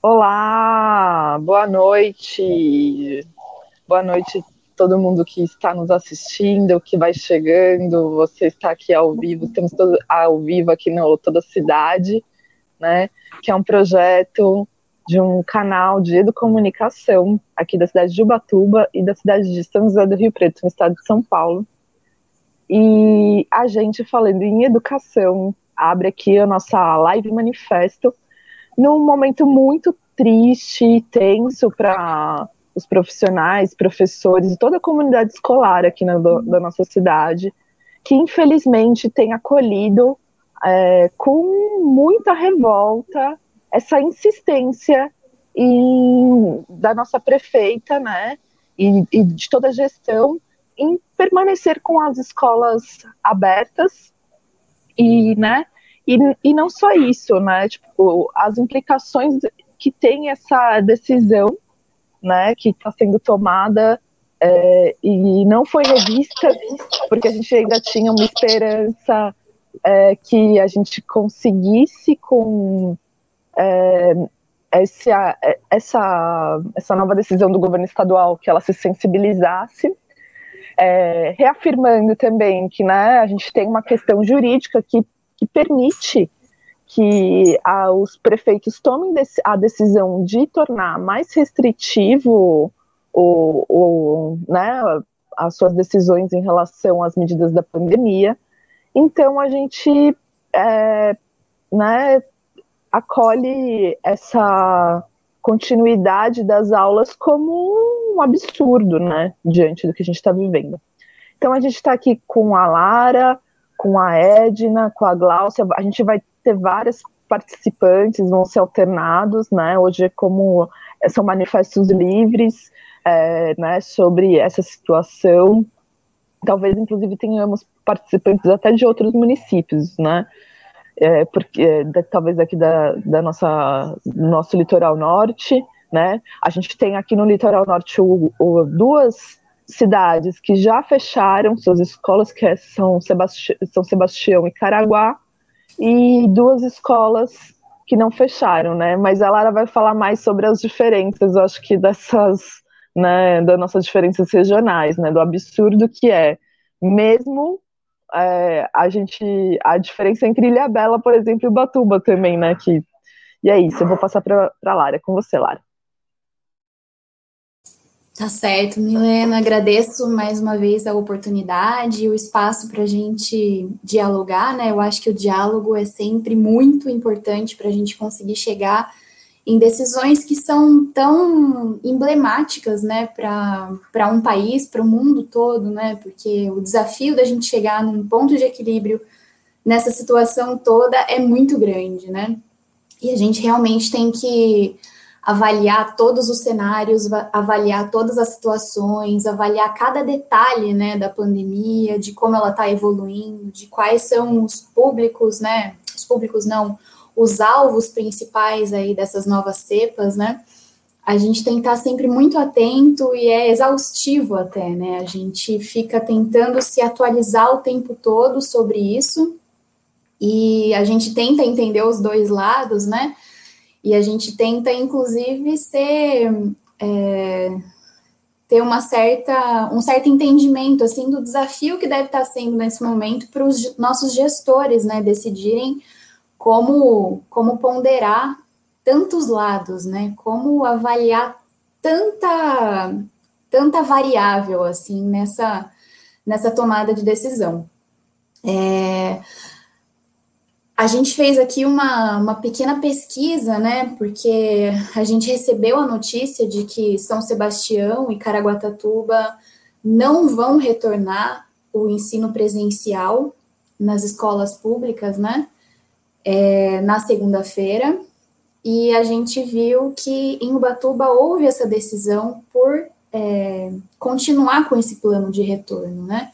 Olá, boa noite. Boa noite todo mundo que está nos assistindo, que vai chegando. Você está aqui ao vivo, estamos todos ao vivo aqui no Toda Cidade, né? Que é um projeto de um canal de educomunicação aqui da cidade de Ubatuba e da cidade de São José do Rio Preto, no estado de São Paulo. E a gente falando em educação, abre aqui a nossa live manifesto num momento muito triste e tenso para os profissionais, professores e toda a comunidade escolar aqui na, da nossa cidade, que infelizmente tem acolhido é, com muita revolta essa insistência em, da nossa prefeita, né, e, e de toda a gestão em permanecer com as escolas abertas e, né, e, e não só isso, né? Tipo, as implicações que tem essa decisão, né, que está sendo tomada é, e não foi revista, porque a gente ainda tinha uma esperança é, que a gente conseguisse com é, essa, essa, essa nova decisão do governo estadual que ela se sensibilizasse, é, reafirmando também que né, a gente tem uma questão jurídica que que permite que ah, os prefeitos tomem a decisão de tornar mais restritivo o, o, né, as suas decisões em relação às medidas da pandemia. Então, a gente é, né, acolhe essa continuidade das aulas como um absurdo, né, diante do que a gente está vivendo. Então, a gente está aqui com a Lara, com a Edna, com a Gláucia, a gente vai ter várias participantes, vão ser alternados, né? Hoje é como são manifestos livres, é, né, sobre essa situação. Talvez, inclusive, tenhamos participantes até de outros municípios, né? É, porque é, talvez aqui da, da nossa nosso litoral norte, né? A gente tem aqui no litoral norte o, o, duas cidades que já fecharam suas escolas, que é São, Sebasti São Sebastião e Caraguá, e duas escolas que não fecharam, né? Mas a Lara vai falar mais sobre as diferenças, eu acho que dessas, né, das nossas diferenças regionais, né? Do absurdo que é, mesmo é, a gente, a diferença entre Ilha Bela, por exemplo, e Batuba também, né? Que, e é isso, eu vou passar para Lara, é com você, Lara. Tá certo, Milena. Agradeço mais uma vez a oportunidade e o espaço para a gente dialogar, né? Eu acho que o diálogo é sempre muito importante para a gente conseguir chegar em decisões que são tão emblemáticas, né, para um país, para o mundo todo, né? Porque o desafio da gente chegar num ponto de equilíbrio nessa situação toda é muito grande, né? E a gente realmente tem que avaliar todos os cenários, avaliar todas as situações, avaliar cada detalhe, né, da pandemia, de como ela está evoluindo, de quais são os públicos, né, os públicos não, os alvos principais aí dessas novas cepas, né, a gente tem que estar sempre muito atento e é exaustivo até, né, a gente fica tentando se atualizar o tempo todo sobre isso, e a gente tenta entender os dois lados, né, e a gente tenta, inclusive, ser. É, ter uma certa, um certo entendimento assim do desafio que deve estar sendo nesse momento para os nossos gestores, né, decidirem como como ponderar tantos lados, né, como avaliar tanta tanta variável assim nessa nessa tomada de decisão. É, a gente fez aqui uma, uma pequena pesquisa, né? Porque a gente recebeu a notícia de que São Sebastião e Caraguatatuba não vão retornar o ensino presencial nas escolas públicas, né? É, na segunda-feira. E a gente viu que em Ubatuba houve essa decisão por é, continuar com esse plano de retorno, né?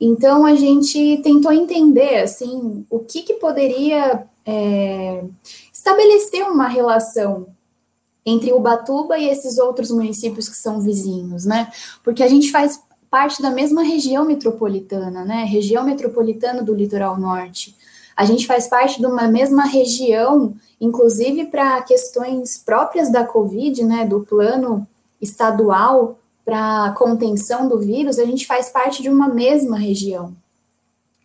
Então a gente tentou entender assim o que, que poderia é, estabelecer uma relação entre Ubatuba e esses outros municípios que são vizinhos, né? Porque a gente faz parte da mesma região metropolitana, né? Região metropolitana do litoral norte. A gente faz parte de uma mesma região, inclusive para questões próprias da Covid, né, do plano estadual para contenção do vírus, a gente faz parte de uma mesma região.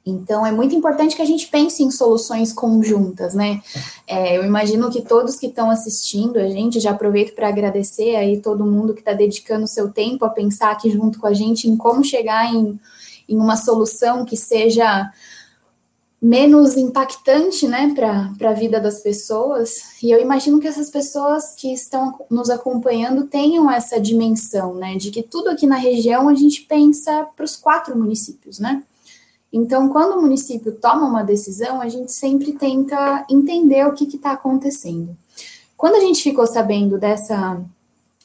Então, é muito importante que a gente pense em soluções conjuntas, né? É, eu imagino que todos que estão assistindo a gente, já aproveito para agradecer aí todo mundo que está dedicando seu tempo a pensar aqui junto com a gente em como chegar em, em uma solução que seja menos impactante, né, para a vida das pessoas. E eu imagino que essas pessoas que estão nos acompanhando tenham essa dimensão, né, de que tudo aqui na região a gente pensa para os quatro municípios, né? Então, quando o município toma uma decisão, a gente sempre tenta entender o que está acontecendo. Quando a gente ficou sabendo dessa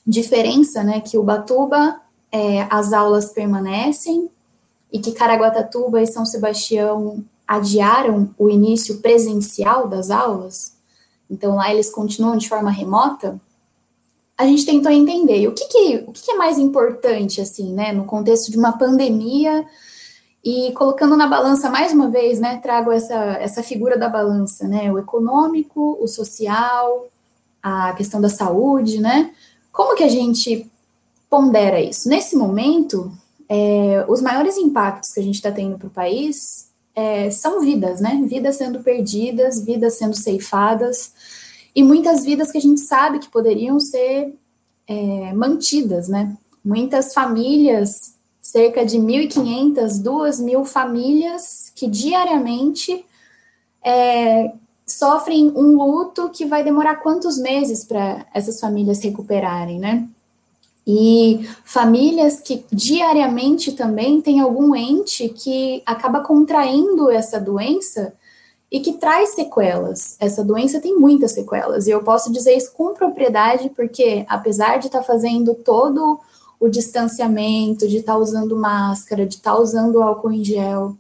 diferença, né, que o Batuba, é, as aulas permanecem, e que Caraguatatuba e São Sebastião adiaram o início presencial das aulas, então lá eles continuam de forma remota, a gente tentou entender o que, que o que, que é mais importante, assim, né, no contexto de uma pandemia, e colocando na balança mais uma vez, né, trago essa, essa figura da balança, né, o econômico, o social, a questão da saúde, né? Como que a gente pondera isso? Nesse momento, é, os maiores impactos que a gente está tendo para o país é, são vidas, né? Vidas sendo perdidas, vidas sendo ceifadas, e muitas vidas que a gente sabe que poderiam ser é, mantidas, né? Muitas famílias cerca de 1.500, 2.000 famílias que diariamente é, sofrem um luto que vai demorar quantos meses para essas famílias recuperarem, né? E famílias que diariamente também têm algum ente que acaba contraindo essa doença e que traz sequelas. Essa doença tem muitas sequelas, e eu posso dizer isso com propriedade, porque apesar de estar tá fazendo todo o distanciamento, de estar tá usando máscara, de estar tá usando álcool em gel,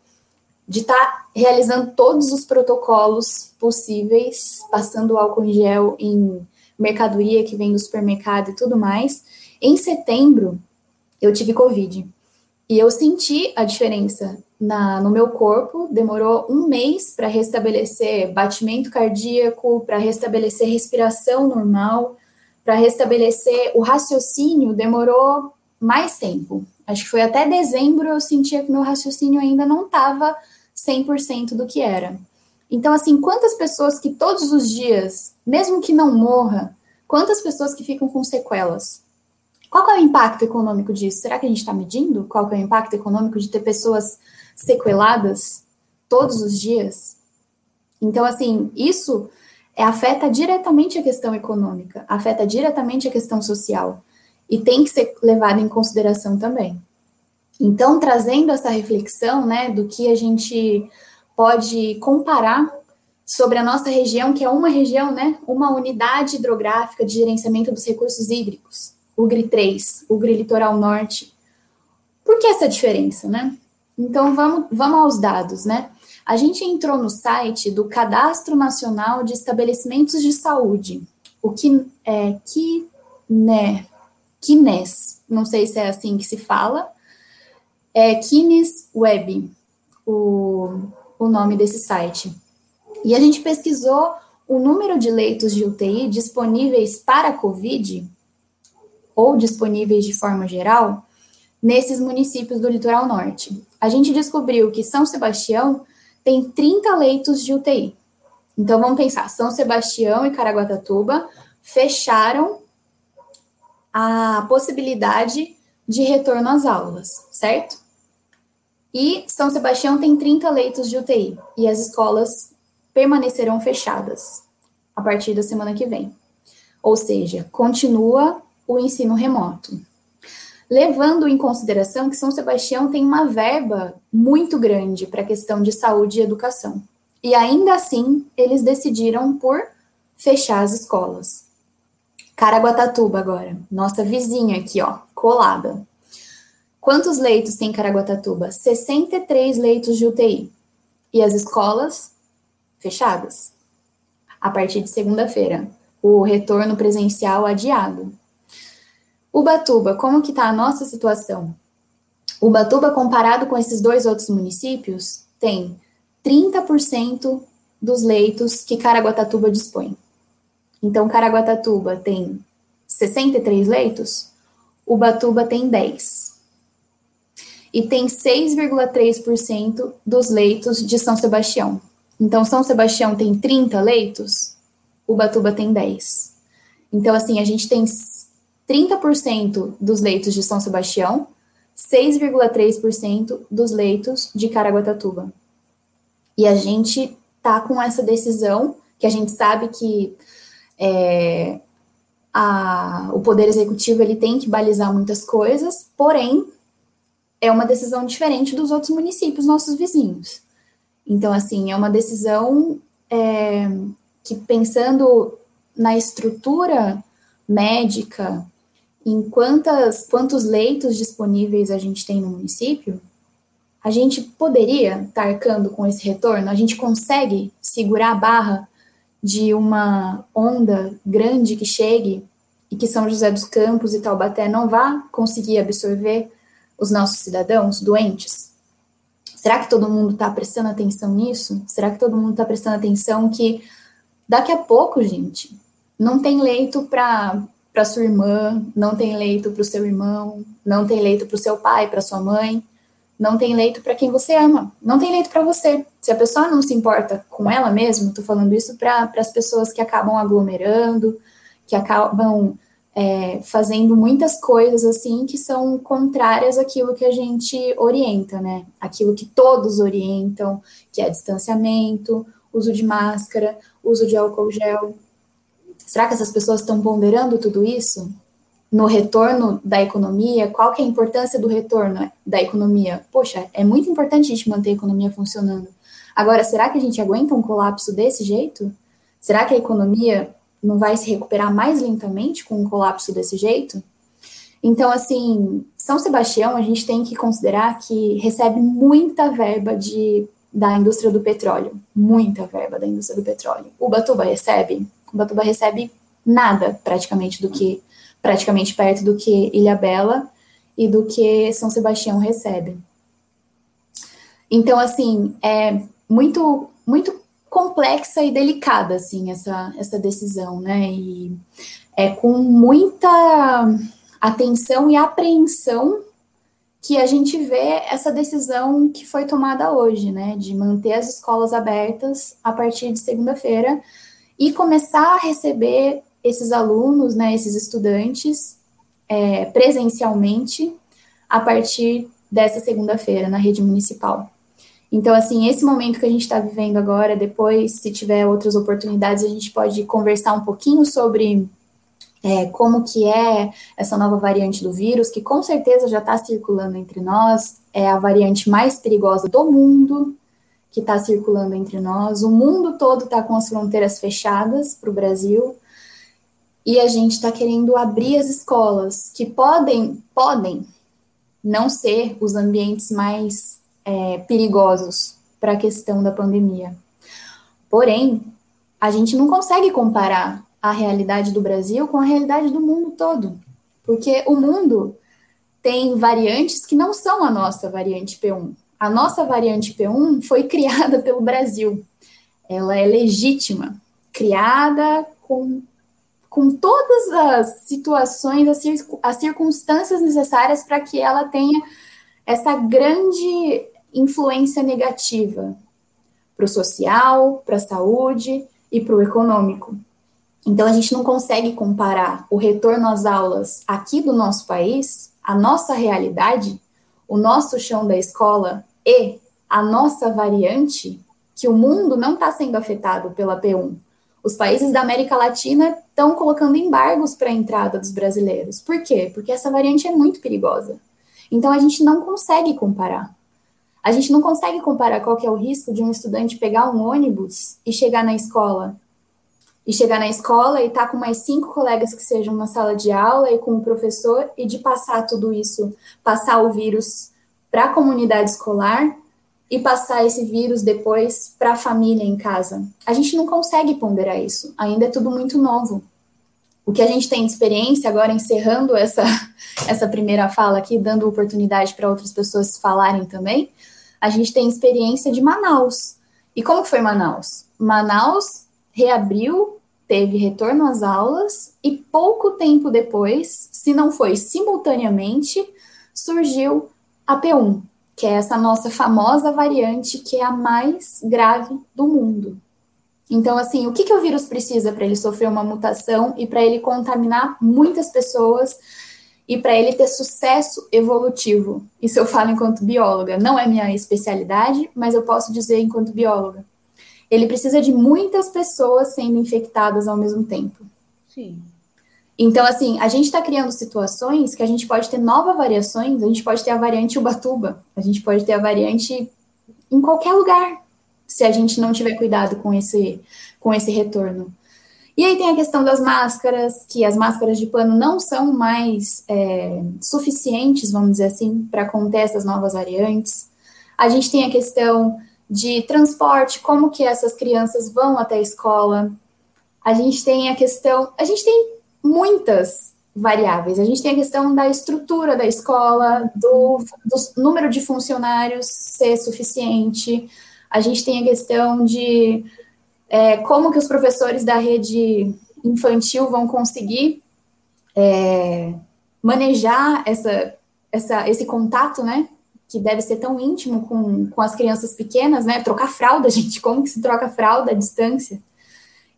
de estar tá realizando todos os protocolos possíveis, passando álcool em gel em mercadoria que vem do supermercado e tudo mais. Em setembro, eu tive Covid. E eu senti a diferença na, no meu corpo. Demorou um mês para restabelecer batimento cardíaco, para restabelecer respiração normal, para restabelecer o raciocínio demorou mais tempo. Acho que foi até dezembro eu sentia que meu raciocínio ainda não estava 100% do que era. Então, assim, quantas pessoas que todos os dias, mesmo que não morra, quantas pessoas que ficam com sequelas? Qual é o impacto econômico disso? Será que a gente está medindo? Qual é o impacto econômico de ter pessoas sequeladas todos os dias? Então, assim, isso afeta diretamente a questão econômica, afeta diretamente a questão social e tem que ser levado em consideração também. Então, trazendo essa reflexão, né, do que a gente pode comparar sobre a nossa região, que é uma região, né, uma unidade hidrográfica de gerenciamento dos recursos hídricos, o GRI 3, o GRI Litoral Norte. Por que essa diferença, né? Então, vamos, vamos aos dados, né? A gente entrou no site do Cadastro Nacional de Estabelecimentos de Saúde, o que é que né, Kines, não sei se é assim que se fala, é Kines Web, o, o nome desse site. E a gente pesquisou o número de leitos de UTI disponíveis para COVID, ou disponíveis de forma geral, nesses municípios do litoral norte. A gente descobriu que São Sebastião tem 30 leitos de UTI. Então vamos pensar, São Sebastião e Caraguatatuba fecharam a possibilidade de retorno às aulas, certo? E São Sebastião tem 30 leitos de UTI e as escolas permanecerão fechadas a partir da semana que vem. Ou seja, continua o ensino remoto levando em consideração que São Sebastião tem uma verba muito grande para a questão de saúde e educação. E ainda assim, eles decidiram por fechar as escolas. Caraguatatuba agora, nossa vizinha aqui, ó, colada. Quantos leitos tem Caraguatatuba? 63 leitos de UTI. E as escolas fechadas. A partir de segunda-feira, o retorno presencial adiado. Ubatuba, como que está a nossa situação? Ubatuba, comparado com esses dois outros municípios, tem 30% dos leitos que Caraguatatuba dispõe. Então, Caraguatatuba tem 63 leitos, Ubatuba tem 10. E tem 6,3% dos leitos de São Sebastião. Então, São Sebastião tem 30 leitos, Ubatuba tem 10. Então, assim, a gente tem 30% dos leitos de São Sebastião, 6,3% dos leitos de Caraguatatuba. E a gente tá com essa decisão, que a gente sabe que é, a, o Poder Executivo ele tem que balizar muitas coisas, porém, é uma decisão diferente dos outros municípios, nossos vizinhos. Então, assim, é uma decisão é, que, pensando na estrutura médica, em quantas, quantos leitos disponíveis a gente tem no município, a gente poderia estar arcando com esse retorno? A gente consegue segurar a barra de uma onda grande que chegue e que São José dos Campos e Taubaté não vá conseguir absorver os nossos cidadãos doentes? Será que todo mundo está prestando atenção nisso? Será que todo mundo está prestando atenção que daqui a pouco, gente, não tem leito para para sua irmã, não tem leito para o seu irmão, não tem leito para o seu pai, para sua mãe, não tem leito para quem você ama, não tem leito para você. Se a pessoa não se importa com ela mesma, estou falando isso para as pessoas que acabam aglomerando, que acabam é, fazendo muitas coisas assim que são contrárias àquilo que a gente orienta, né? Aquilo que todos orientam, que é distanciamento, uso de máscara, uso de álcool gel. Será que essas pessoas estão ponderando tudo isso? No retorno da economia, qual que é a importância do retorno da economia? Poxa, é muito importante a gente manter a economia funcionando. Agora, será que a gente aguenta um colapso desse jeito? Será que a economia não vai se recuperar mais lentamente com um colapso desse jeito? Então, assim, São Sebastião, a gente tem que considerar que recebe muita verba de, da indústria do petróleo, muita verba da indústria do petróleo. O Batuba recebe? O Batuba recebe nada, praticamente, do que, praticamente perto do que Ilha Bela e do que São Sebastião recebe. Então, assim, é muito, muito complexa e delicada, assim, essa, essa decisão, né? E é com muita atenção e apreensão que a gente vê essa decisão que foi tomada hoje, né? De manter as escolas abertas a partir de segunda-feira e começar a receber esses alunos, né, esses estudantes, é, presencialmente a partir dessa segunda-feira na rede municipal. Então, assim, esse momento que a gente está vivendo agora, depois, se tiver outras oportunidades, a gente pode conversar um pouquinho sobre é, como que é essa nova variante do vírus, que com certeza já está circulando entre nós, é a variante mais perigosa do mundo que está circulando entre nós. O mundo todo está com as fronteiras fechadas para o Brasil e a gente está querendo abrir as escolas, que podem, podem não ser os ambientes mais é, perigosos para a questão da pandemia. Porém, a gente não consegue comparar a realidade do Brasil com a realidade do mundo todo, porque o mundo tem variantes que não são a nossa variante P1. A nossa variante P1 foi criada pelo Brasil. Ela é legítima, criada com, com todas as situações, as, as circunstâncias necessárias para que ela tenha essa grande influência negativa para o social, para a saúde e para o econômico. Então, a gente não consegue comparar o retorno às aulas aqui do nosso país, a nossa realidade, o nosso chão da escola e a nossa variante, que o mundo não está sendo afetado pela P1. Os países da América Latina estão colocando embargos para a entrada dos brasileiros. Por quê? Porque essa variante é muito perigosa. Então, a gente não consegue comparar. A gente não consegue comparar qual que é o risco de um estudante pegar um ônibus e chegar na escola. E chegar na escola e estar tá com mais cinco colegas que sejam na sala de aula e com o professor e de passar tudo isso, passar o vírus para a comunidade escolar e passar esse vírus depois para a família em casa. A gente não consegue ponderar isso, ainda é tudo muito novo. O que a gente tem de experiência, agora encerrando essa, essa primeira fala aqui, dando oportunidade para outras pessoas falarem também, a gente tem experiência de Manaus. E como foi Manaus? Manaus reabriu, teve retorno às aulas e pouco tempo depois, se não foi simultaneamente, surgiu a P1, que é essa nossa famosa variante que é a mais grave do mundo. Então, assim, o que, que o vírus precisa para ele sofrer uma mutação e para ele contaminar muitas pessoas e para ele ter sucesso evolutivo? Isso eu falo enquanto bióloga. Não é minha especialidade, mas eu posso dizer enquanto bióloga. Ele precisa de muitas pessoas sendo infectadas ao mesmo tempo. Sim. Então, assim, a gente está criando situações que a gente pode ter novas variações, a gente pode ter a variante Ubatuba, a gente pode ter a variante em qualquer lugar, se a gente não tiver cuidado com esse, com esse retorno. E aí tem a questão das máscaras, que as máscaras de pano não são mais é, suficientes, vamos dizer assim, para conter essas novas variantes. A gente tem a questão de transporte, como que essas crianças vão até a escola. A gente tem a questão, a gente tem muitas variáveis. A gente tem a questão da estrutura da escola, do, do número de funcionários ser suficiente, a gente tem a questão de é, como que os professores da rede infantil vão conseguir é, manejar essa, essa, esse contato, né? Que deve ser tão íntimo com, com as crianças pequenas, né? Trocar fralda, gente, como que se troca fralda à distância?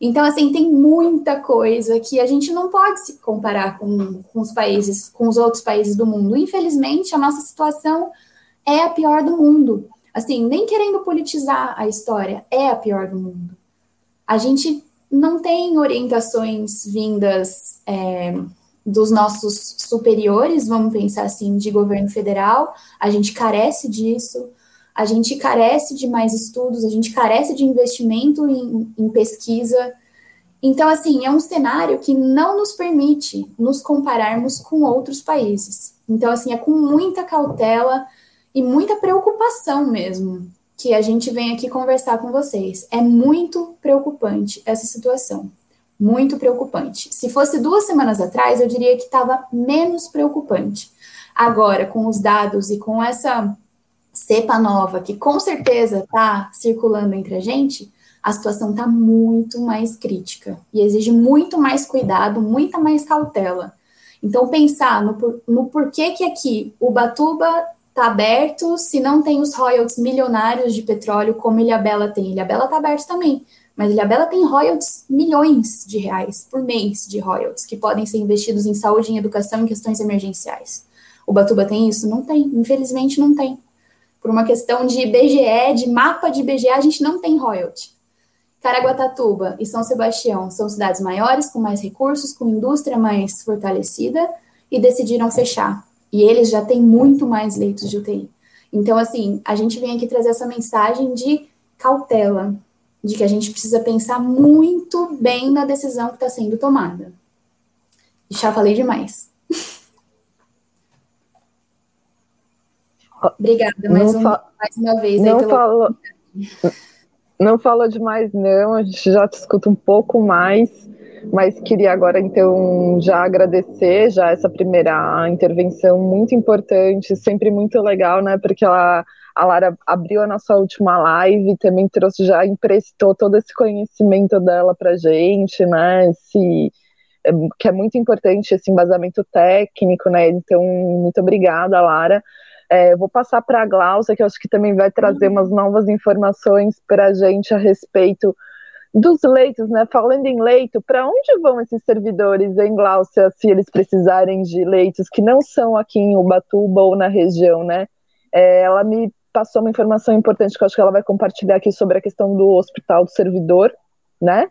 Então, assim, tem muita coisa que a gente não pode se comparar com, com os países, com os outros países do mundo. Infelizmente, a nossa situação é a pior do mundo assim, nem querendo politizar a história, é a pior do mundo. A gente não tem orientações vindas é, dos nossos superiores, vamos pensar assim, de governo federal, a gente carece disso, a gente carece de mais estudos, a gente carece de investimento em, em pesquisa. Então, assim, é um cenário que não nos permite nos compararmos com outros países. Então, assim, é com muita cautela, e muita preocupação mesmo que a gente vem aqui conversar com vocês. É muito preocupante essa situação. Muito preocupante. Se fosse duas semanas atrás, eu diria que estava menos preocupante. Agora, com os dados e com essa cepa nova, que com certeza está circulando entre a gente, a situação está muito mais crítica e exige muito mais cuidado, muita mais cautela. Então, pensar no, no porquê que aqui o Batuba está aberto se não tem os royalties milionários de petróleo como Ilhabela tem. Ilhabela está aberto também, mas Ilhabela tem royalties milhões de reais por mês de royalties que podem ser investidos em saúde, em educação, em questões emergenciais. O Batuba tem isso? Não tem, infelizmente não tem. Por uma questão de IBGE, de mapa de IBGE, a gente não tem royalty. Caraguatatuba e São Sebastião são cidades maiores, com mais recursos, com indústria mais fortalecida, e decidiram fechar. E eles já têm muito mais leitos de UTI. Então, assim, a gente vem aqui trazer essa mensagem de cautela, de que a gente precisa pensar muito bem na decisão que está sendo tomada. Já falei demais. Obrigada mais, um, mais, uma vez. Não, pelo... falou, não falou demais, não. A gente já te escuta um pouco mais mas queria agora então já agradecer já essa primeira intervenção muito importante, sempre muito legal, né? Porque ela a Lara abriu a nossa última live, também trouxe já emprestou todo esse conhecimento dela para gente, né? Esse é, que é muito importante esse embasamento técnico, né? Então muito obrigada, Lara. É, vou passar para a Glaucia, que eu acho que também vai trazer umas novas informações para a gente a respeito dos leitos, né? Falando em leito, para onde vão esses servidores em Gláucia se eles precisarem de leitos que não são aqui em Ubatuba ou na região, né? É, ela me passou uma informação importante que eu acho que ela vai compartilhar aqui sobre a questão do hospital do servidor, né?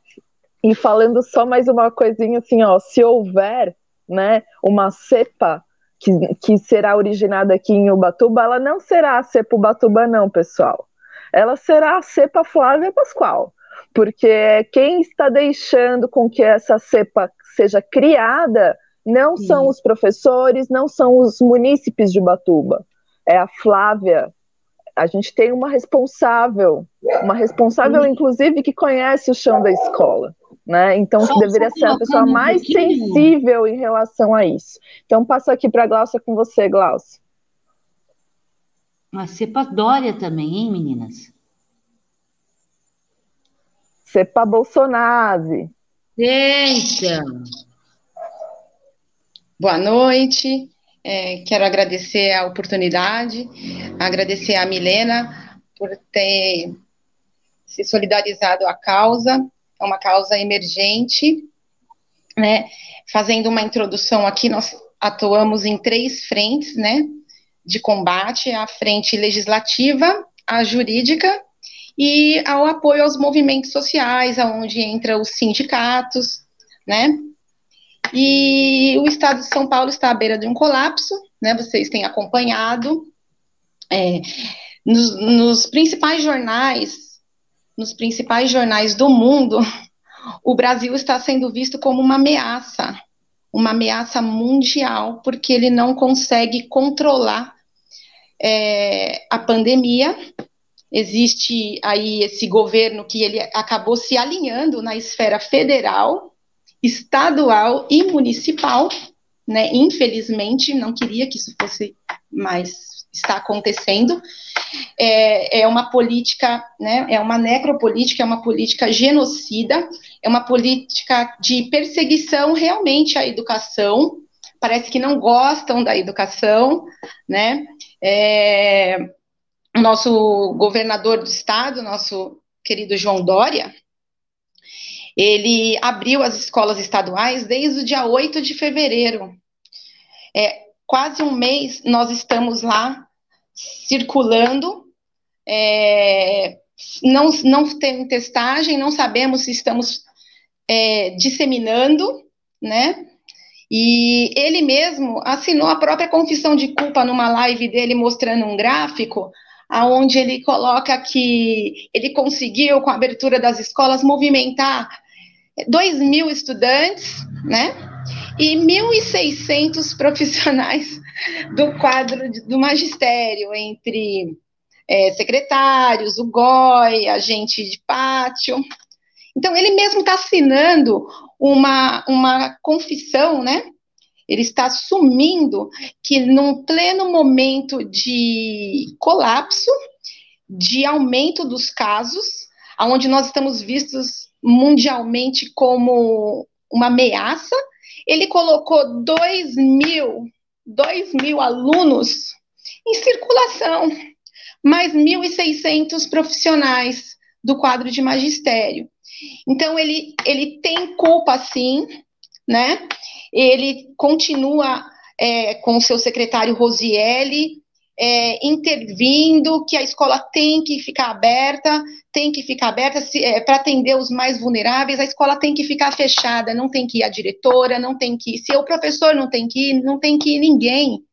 E falando só mais uma coisinha assim, ó, se houver, né, uma cepa que, que será originada aqui em Ubatuba, ela não será a cepa Ubatuba não, pessoal. Ela será a cepa Flávia Pascoal porque quem está deixando com que essa cepa seja criada não Sim. são os professores, não são os munícipes de Batuba, é a Flávia. A gente tem uma responsável, uma responsável, inclusive, que conhece o chão da escola. Né? Então, Só deveria ser a pessoa mais sensível em relação a isso. Então, passo aqui para a Glaucia com você, Glaucia. A cepa Dória também, hein, meninas? Sepa Bolsonaro. Então. Boa noite. É, quero agradecer a oportunidade, agradecer a Milena por ter se solidarizado à causa, é uma causa emergente, né? Fazendo uma introdução aqui, nós atuamos em três frentes, né? De combate: a frente legislativa, a jurídica e ao apoio aos movimentos sociais, aonde entra os sindicatos, né? E o Estado de São Paulo está à beira de um colapso, né? Vocês têm acompanhado é, nos, nos principais jornais, nos principais jornais do mundo, o Brasil está sendo visto como uma ameaça, uma ameaça mundial, porque ele não consegue controlar é, a pandemia existe aí esse governo que ele acabou se alinhando na esfera federal, estadual e municipal, né? Infelizmente, não queria que isso fosse mais está acontecendo. É, é uma política, né? É uma necropolítica, é uma política genocida, é uma política de perseguição realmente à educação. Parece que não gostam da educação, né? É, nosso governador do estado, nosso querido João Dória, ele abriu as escolas estaduais desde o dia 8 de fevereiro. É, quase um mês nós estamos lá circulando, é, não, não tem testagem, não sabemos se estamos é, disseminando, né? E ele mesmo assinou a própria confissão de culpa numa live dele mostrando um gráfico aonde ele coloca que ele conseguiu, com a abertura das escolas, movimentar 2 mil estudantes, né? E 1.600 profissionais do quadro do magistério, entre é, secretários, o GOI, agente de pátio. Então, ele mesmo está assinando uma, uma confissão, né? ele está assumindo que num pleno momento de colapso, de aumento dos casos, onde nós estamos vistos mundialmente como uma ameaça, ele colocou 2 mil, 2 mil alunos em circulação, mais 1.600 profissionais do quadro de magistério. Então, ele, ele tem culpa, sim, né? ele continua é, com o seu secretário Rosielli, é, intervindo, que a escola tem que ficar aberta, tem que ficar aberta é, para atender os mais vulneráveis, a escola tem que ficar fechada, não tem que ir a diretora, não tem que ir, se o professor não tem que ir, não tem que ir ninguém.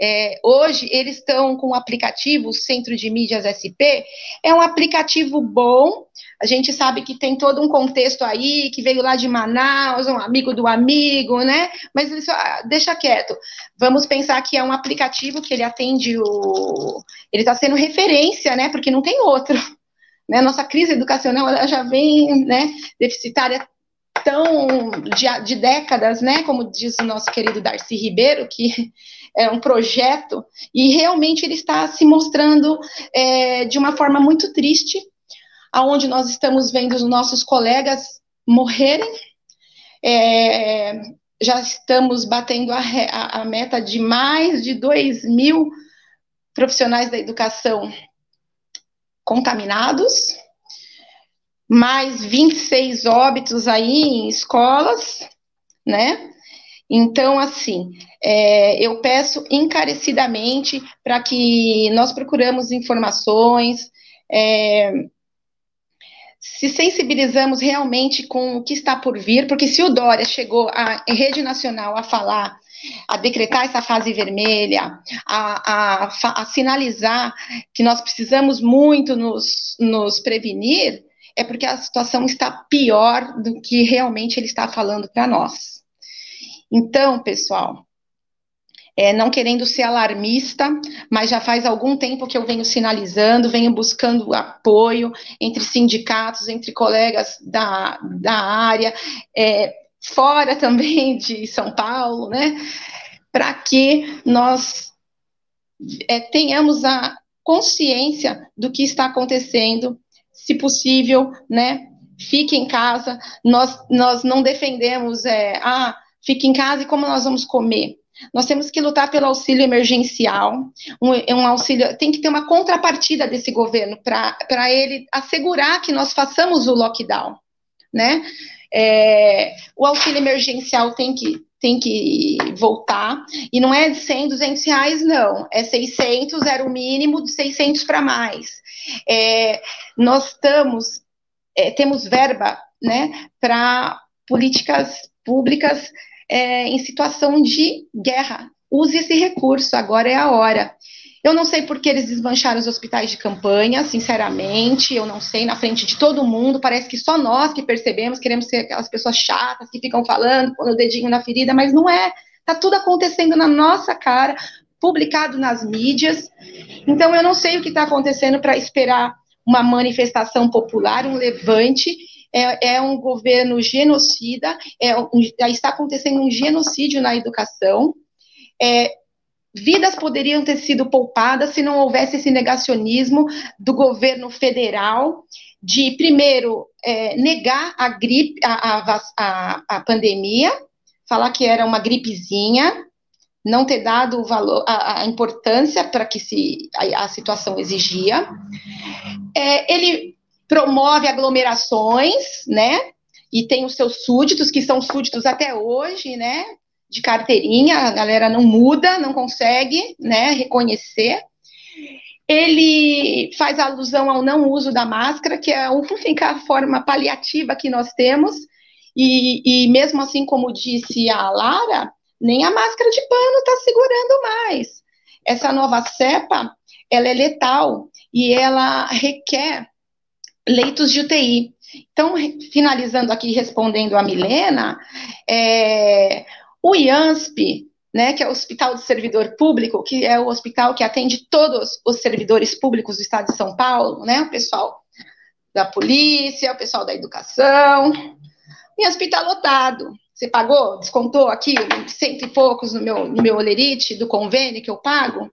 É, hoje eles estão com o aplicativo Centro de Mídias SP, é um aplicativo bom. A gente sabe que tem todo um contexto aí, que veio lá de Manaus, um amigo do amigo, né? Mas isso, ah, deixa quieto. Vamos pensar que é um aplicativo que ele atende o. Ele está sendo referência, né? Porque não tem outro. Né? Nossa crise educacional ela já vem né, deficitária tão de, de décadas, né? Como diz o nosso querido Darcy Ribeiro, que é um projeto, e realmente ele está se mostrando é, de uma forma muito triste, aonde nós estamos vendo os nossos colegas morrerem, é, já estamos batendo a, a, a, meta de mais de 2 mil profissionais da educação contaminados, mais 26 óbitos aí em escolas, né? Então, assim, é, eu peço encarecidamente para que nós procuramos informações, é, se sensibilizamos realmente com o que está por vir, porque se o Dória chegou à rede nacional a falar, a decretar essa fase vermelha, a, a, a sinalizar que nós precisamos muito nos, nos prevenir, é porque a situação está pior do que realmente ele está falando para nós. Então, pessoal, é, não querendo ser alarmista, mas já faz algum tempo que eu venho sinalizando, venho buscando apoio entre sindicatos, entre colegas da, da área, é, fora também de São Paulo, né, para que nós é, tenhamos a consciência do que está acontecendo, se possível, né, fique em casa, nós, nós não defendemos, é, ah, fique em casa e como nós vamos comer? Nós temos que lutar pelo auxílio emergencial, um, um auxílio, tem que ter uma contrapartida desse governo para ele assegurar que nós façamos o lockdown, né? É, o auxílio emergencial tem que, tem que voltar, e não é 100, 200 reais, não, é 600, era o mínimo de 600 para mais. É, nós estamos, é, temos verba, né, para políticas públicas é, em situação de guerra. Use esse recurso, agora é a hora. Eu não sei por que eles desmancharam os hospitais de campanha, sinceramente, eu não sei, na frente de todo mundo, parece que só nós que percebemos, queremos ser aquelas pessoas chatas que ficam falando, pondo o dedinho na ferida, mas não é. Tá tudo acontecendo na nossa cara, publicado nas mídias. Então eu não sei o que está acontecendo para esperar uma manifestação popular, um levante. É, é um governo genocida, é, um, está acontecendo um genocídio na educação. É, vidas poderiam ter sido poupadas se não houvesse esse negacionismo do governo federal de, primeiro, é, negar a gripe, a, a, a, a, pandemia, falar que era uma gripezinha, não ter dado o valor, a, importância para que se, a, situação exigia. É, ele promove aglomerações, né? E tem os seus súditos, que são súditos até hoje, né? de carteirinha, a galera não muda, não consegue, né, reconhecer. Ele faz alusão ao não uso da máscara, que é a única forma paliativa que nós temos, e, e mesmo assim, como disse a Lara, nem a máscara de pano está segurando mais. Essa nova cepa, ela é letal e ela requer leitos de UTI. Então, finalizando aqui, respondendo a Milena, é, o IANSP, né, que é o Hospital de Servidor Público, que é o hospital que atende todos os servidores públicos do Estado de São Paulo, né, o pessoal da polícia, o pessoal da educação. O IANSP está lotado. Você pagou, descontou aqui cento e poucos no meu, no meu olerite do convênio que eu pago?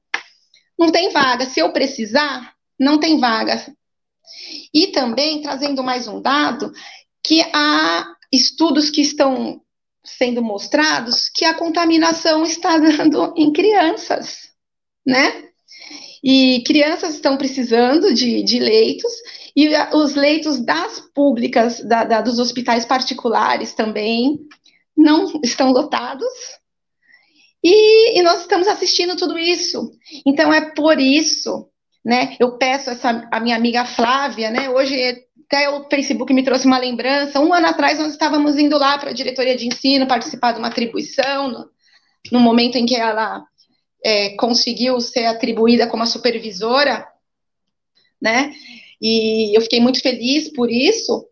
Não tem vaga. Se eu precisar, não tem vaga. E também, trazendo mais um dado, que há estudos que estão sendo mostrados que a contaminação está dando em crianças, né? E crianças estão precisando de, de leitos, e os leitos das públicas, da, da, dos hospitais particulares também, não estão lotados. E, e, nós estamos assistindo tudo isso. Então, é por isso, né? Eu peço essa, a minha amiga Flávia, né? Hoje até o Facebook me trouxe uma lembrança. Um ano atrás, nós estávamos indo lá para a diretoria de ensino participar de uma atribuição, no, no momento em que ela é, conseguiu ser atribuída como a supervisora, né? E eu fiquei muito feliz por isso.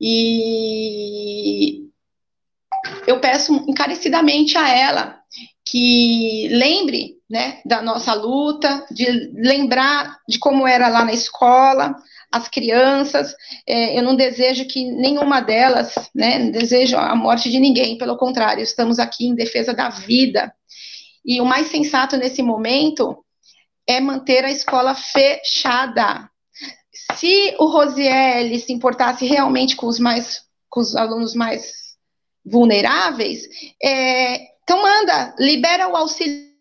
E eu peço encarecidamente a ela que lembre né, da nossa luta, de lembrar de como era lá na escola, as crianças, é, eu não desejo que nenhuma delas, né, não desejo a morte de ninguém, pelo contrário, estamos aqui em defesa da vida. E o mais sensato nesse momento é manter a escola fechada. Se o Rosiel se importasse realmente com os mais, com os alunos mais vulneráveis, é, então manda, libera o auxílio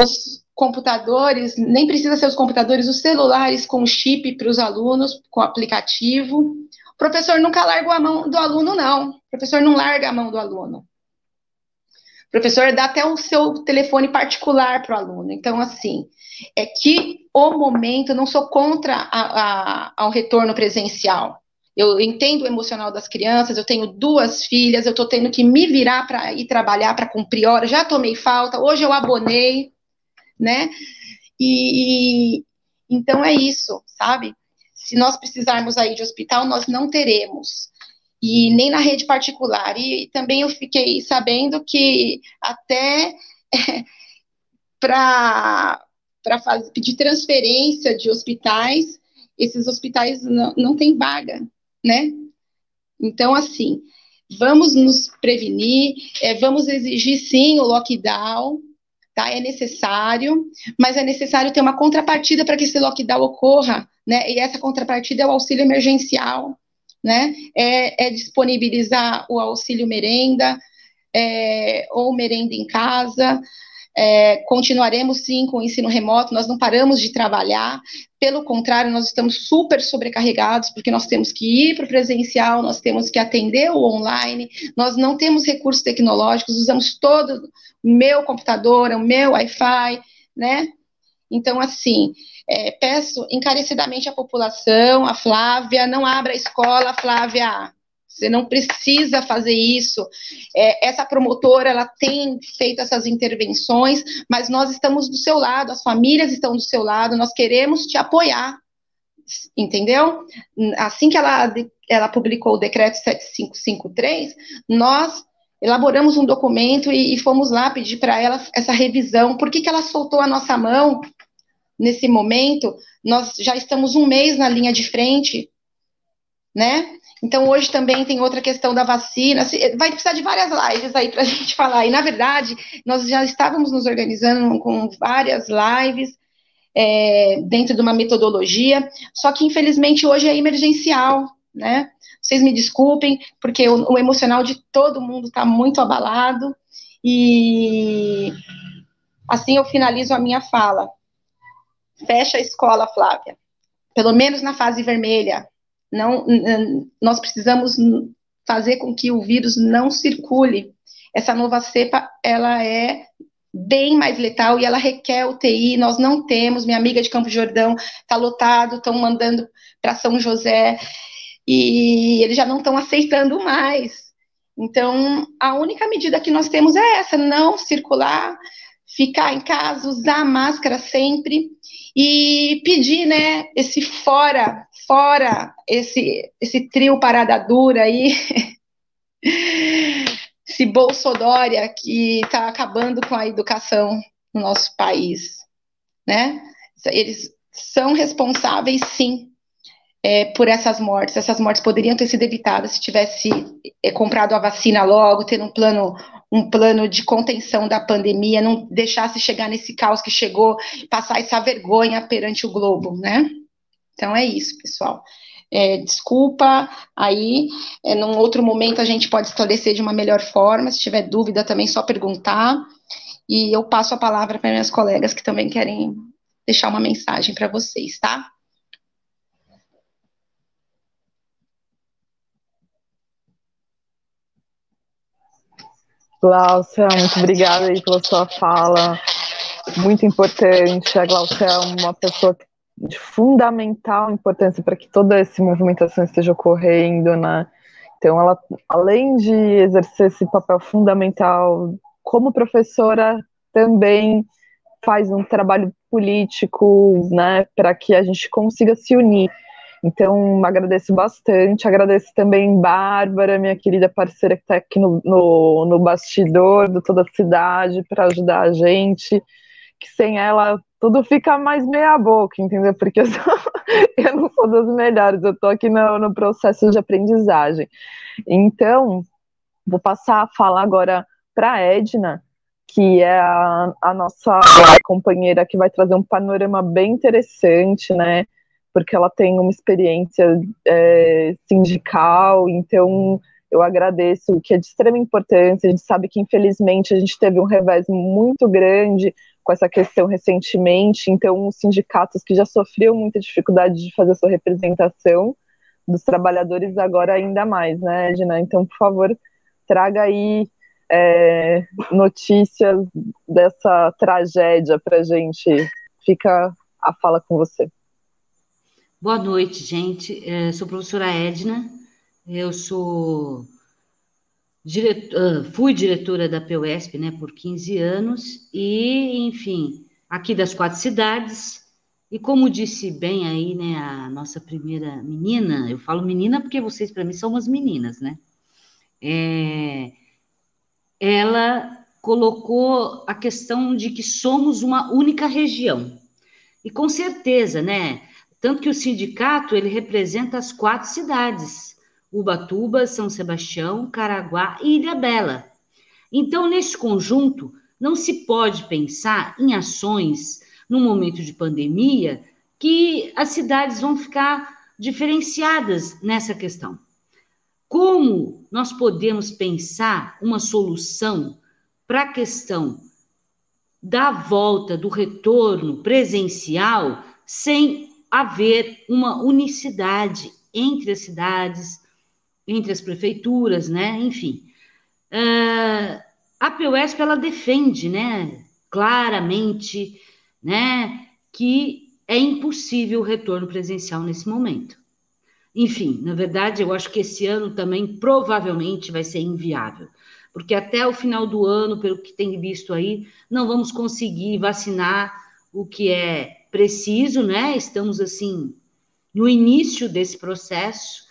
os computadores, nem precisa ser os computadores, os celulares com chip para os alunos, com aplicativo. O professor nunca larga a mão do aluno, não. O professor não larga a mão do aluno. O professor dá até o seu telefone particular para o aluno. Então, assim, é que o momento, não sou contra a, a, ao retorno presencial. Eu entendo o emocional das crianças, eu tenho duas filhas, eu estou tendo que me virar para ir trabalhar, para cumprir hora, já tomei falta, hoje eu abonei, né? E então é isso, sabe? Se nós precisarmos aí de hospital, nós não teremos. E nem na rede particular. E também eu fiquei sabendo que até é, para pedir transferência de hospitais, esses hospitais não, não têm vaga, né? Então, assim, vamos nos prevenir, é, vamos exigir sim o lockdown, tá? É necessário, mas é necessário ter uma contrapartida para que esse lockdown ocorra, né? E essa contrapartida é o auxílio emergencial, né? É, é disponibilizar o auxílio merenda, é, ou merenda em casa, é, continuaremos sim com o ensino remoto, nós não paramos de trabalhar, pelo contrário, nós estamos super sobrecarregados, porque nós temos que ir para o presencial, nós temos que atender o online, nós não temos recursos tecnológicos, usamos todo o meu computador, o meu Wi-Fi, né? Então, assim, é, peço encarecidamente à população, a Flávia, não abra a escola, Flávia, você não precisa fazer isso. É, essa promotora, ela tem feito essas intervenções, mas nós estamos do seu lado, as famílias estão do seu lado, nós queremos te apoiar, entendeu? Assim que ela, ela publicou o decreto 7553, nós elaboramos um documento e, e fomos lá pedir para ela essa revisão. Por que, que ela soltou a nossa mão nesse momento? Nós já estamos um mês na linha de frente, né? Então, hoje também tem outra questão da vacina. Vai precisar de várias lives aí para a gente falar. E, na verdade, nós já estávamos nos organizando com várias lives é, dentro de uma metodologia, só que, infelizmente, hoje é emergencial, né? Vocês me desculpem, porque o, o emocional de todo mundo está muito abalado. E assim eu finalizo a minha fala. Fecha a escola, Flávia. Pelo menos na fase vermelha, não, nós precisamos fazer com que o vírus não circule. Essa nova cepa, ela é bem mais letal e ela requer UTI. Nós não temos. Minha amiga de Campo Jordão está lotado, estão mandando para São José e eles já não estão aceitando mais. Então, a única medida que nós temos é essa: não circular, ficar em casa, usar máscara sempre e pedir, né, esse fora, fora esse esse trio parada dura aí, esse Bolsodória que está acabando com a educação no nosso país, né? Eles são responsáveis, sim, é, por essas mortes. Essas mortes poderiam ter sido evitadas se tivesse é, comprado a vacina logo, ter um plano um plano de contenção da pandemia, não deixasse chegar nesse caos que chegou, passar essa vergonha perante o globo, né? Então é isso, pessoal. É, desculpa, aí, é, num outro momento a gente pode esclarecer de uma melhor forma, se tiver dúvida também só perguntar, e eu passo a palavra para minhas colegas que também querem deixar uma mensagem para vocês, tá? Glaucia, muito obrigada aí pela sua fala, muito importante. A Glaucia é uma pessoa de fundamental importância para que toda essa movimentação esteja ocorrendo, né? Então, ela, além de exercer esse papel fundamental como professora, também faz um trabalho político, né, para que a gente consiga se unir então, agradeço bastante. Agradeço também Bárbara, minha querida parceira que está aqui no, no, no bastidor do Toda a Cidade para ajudar a gente. Que sem ela tudo fica mais meia-boca, entendeu? Porque eu, sou, eu, não sou das melhores, eu estou aqui no, no processo de aprendizagem. Então, vou passar a falar agora para a Edna, que é a, a nossa companheira que vai trazer um panorama bem interessante, né? Porque ela tem uma experiência é, sindical, então eu agradeço, que é de extrema importância. A gente sabe que, infelizmente, a gente teve um revés muito grande com essa questão recentemente, então, os sindicatos que já sofriam muita dificuldade de fazer sua representação dos trabalhadores, agora ainda mais, né, Edna? Então, por favor, traga aí é, notícias dessa tragédia para a gente. Fica a fala com você. Boa noite, gente. É, sou professora Edna. Eu sou diretor, fui diretora da PUESP né, por 15 anos e, enfim, aqui das quatro cidades. E como disse bem aí, né, a nossa primeira menina, eu falo menina porque vocês para mim são umas meninas, né? É, ela colocou a questão de que somos uma única região. E com certeza, né? Tanto que o sindicato ele representa as quatro cidades: Ubatuba, São Sebastião, Caraguá e Ilha Bela. Então, nesse conjunto, Não se pode pensar em ações no momento de pandemia que as cidades vão ficar diferenciadas nessa questão. Como nós podemos pensar uma solução para a questão da volta, do retorno presencial, sem haver uma unicidade entre as cidades, entre as prefeituras, né? Enfim. Uh, a PUESP, ela defende, né, claramente, né, que é impossível o retorno presencial nesse momento. Enfim, na verdade, eu acho que esse ano também provavelmente vai ser inviável, porque até o final do ano, pelo que tem visto aí, não vamos conseguir vacinar o que é preciso, né? Estamos assim no início desse processo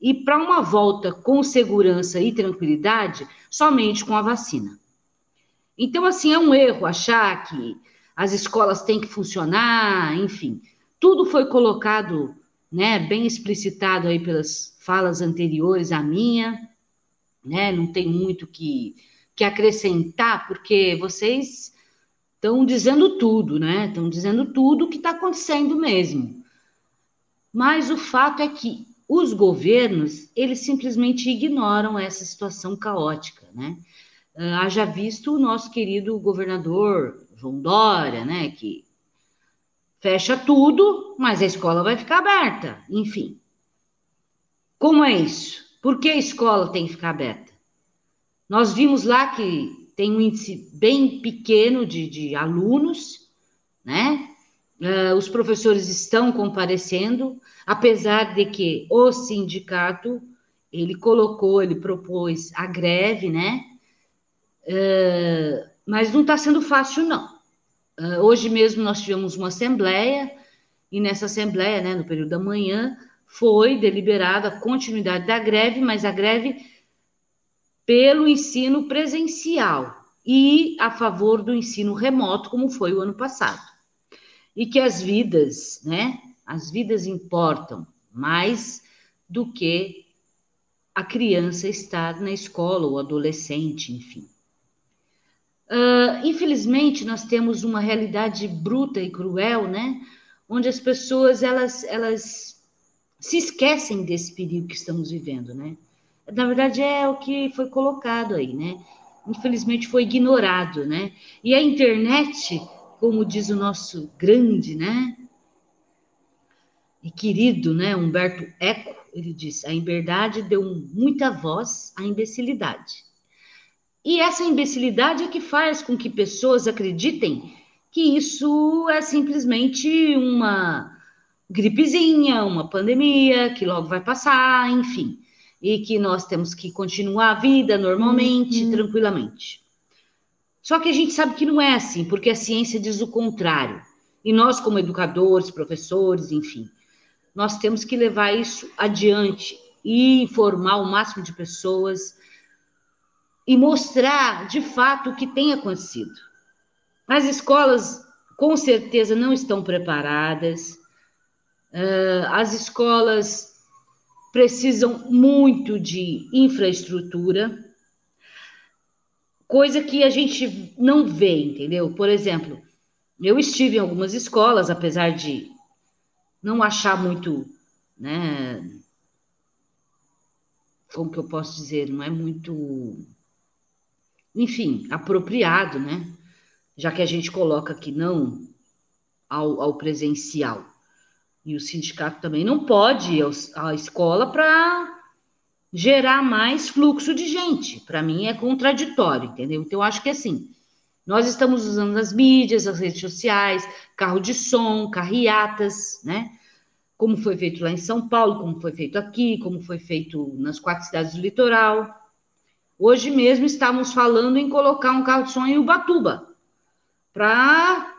e para uma volta com segurança e tranquilidade, somente com a vacina. Então, assim, é um erro achar que as escolas têm que funcionar, enfim, tudo foi colocado, né, bem explicitado aí pelas falas anteriores à minha, né, não tem muito que, que acrescentar, porque vocês estão dizendo tudo, né, estão dizendo tudo o que está acontecendo mesmo. Mas o fato é que os governos, eles simplesmente ignoram essa situação caótica, né? Uh, haja visto o nosso querido governador João Dória, né, que fecha tudo, mas a escola vai ficar aberta, enfim. Como é isso? Por que a escola tem que ficar aberta? Nós vimos lá que tem um índice bem pequeno de, de alunos, né? Uh, os professores estão comparecendo, apesar de que o sindicato ele colocou, ele propôs a greve, né? Uh, mas não está sendo fácil, não. Uh, hoje mesmo nós tivemos uma assembleia, e nessa assembleia, né, no período da manhã, foi deliberada a continuidade da greve, mas a greve pelo ensino presencial e a favor do ensino remoto, como foi o ano passado e que as vidas, né? As vidas importam mais do que a criança estar na escola ou adolescente, enfim. Uh, infelizmente, nós temos uma realidade bruta e cruel, né? Onde as pessoas elas, elas se esquecem desse perigo que estamos vivendo, né? Na verdade, é o que foi colocado aí, né? Infelizmente, foi ignorado, né? E a internet como diz o nosso grande, né? E querido, né, Humberto Eco, ele diz: a liberdade deu muita voz à imbecilidade. E essa imbecilidade é que faz com que pessoas acreditem que isso é simplesmente uma gripezinha, uma pandemia, que logo vai passar, enfim, e que nós temos que continuar a vida normalmente, uhum. tranquilamente. Só que a gente sabe que não é assim, porque a ciência diz o contrário. E nós, como educadores, professores, enfim, nós temos que levar isso adiante e informar o máximo de pessoas e mostrar de fato o que tem acontecido. As escolas, com certeza, não estão preparadas, as escolas precisam muito de infraestrutura coisa que a gente não vê, entendeu? Por exemplo, eu estive em algumas escolas, apesar de não achar muito, né? Como que eu posso dizer? Não é muito, enfim, apropriado, né? Já que a gente coloca que não ao, ao presencial. E o sindicato também não pode ir à escola para gerar mais fluxo de gente. Para mim é contraditório, entendeu? Então eu acho que assim, nós estamos usando as mídias, as redes sociais, carro de som, carreatas, né? Como foi feito lá em São Paulo, como foi feito aqui, como foi feito nas quatro cidades do litoral. Hoje mesmo estávamos falando em colocar um carro de som em Ubatuba, para,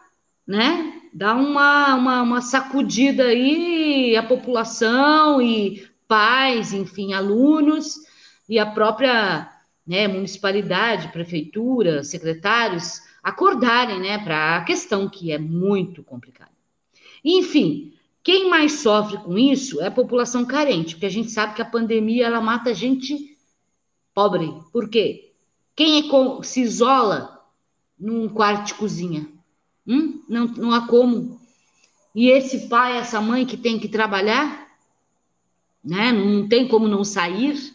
né, dar uma, uma, uma sacudida aí a população e pais, enfim, alunos e a própria né, municipalidade, prefeitura, secretários acordarem né, para a questão que é muito complicada. Enfim, quem mais sofre com isso é a população carente, porque a gente sabe que a pandemia ela mata gente pobre. Por quê? Quem é com, se isola num quarto de cozinha. Hum? Não, não há como. E esse pai, essa mãe que tem que trabalhar, né? Não tem como não sair.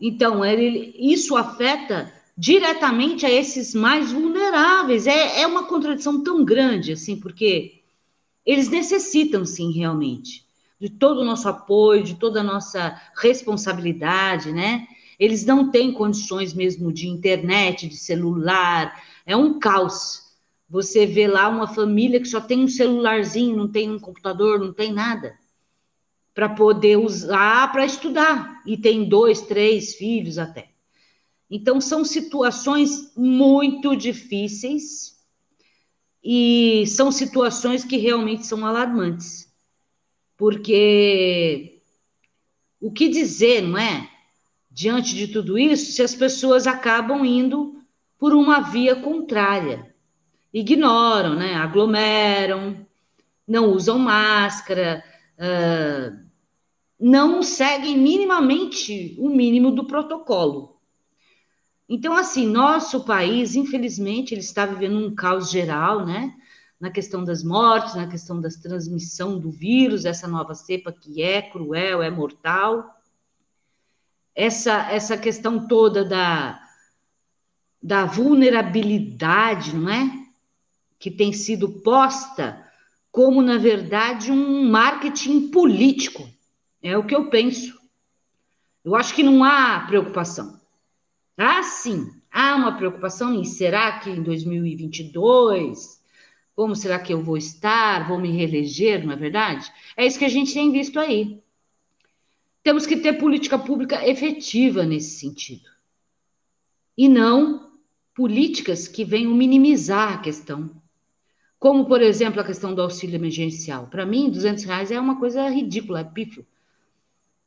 Então, ele, isso afeta diretamente a esses mais vulneráveis. É, é uma contradição tão grande, assim, porque eles necessitam, sim, realmente, de todo o nosso apoio, de toda a nossa responsabilidade, né? Eles não têm condições mesmo de internet, de celular, é um caos. Você vê lá uma família que só tem um celularzinho, não tem um computador, não tem nada para poder usar para estudar e tem dois, três filhos até. Então são situações muito difíceis e são situações que realmente são alarmantes, porque o que dizer, não é? Diante de tudo isso, se as pessoas acabam indo por uma via contrária, ignoram, né? Aglomeram, não usam máscara. Uh, não seguem minimamente o mínimo do protocolo. Então, assim, nosso país, infelizmente, ele está vivendo um caos geral, né? Na questão das mortes, na questão da transmissão do vírus, essa nova cepa que é cruel, é mortal. Essa, essa questão toda da, da vulnerabilidade, não é? Que tem sido posta como, na verdade, um marketing político é o que eu penso. Eu acho que não há preocupação. Ah, sim, há uma preocupação em será que em 2022, como será que eu vou estar, vou me reeleger, não é verdade? É isso que a gente tem visto aí. Temos que ter política pública efetiva nesse sentido. E não políticas que venham minimizar a questão. Como, por exemplo, a questão do auxílio emergencial. Para mim, 200 reais é uma coisa ridícula, é pífio.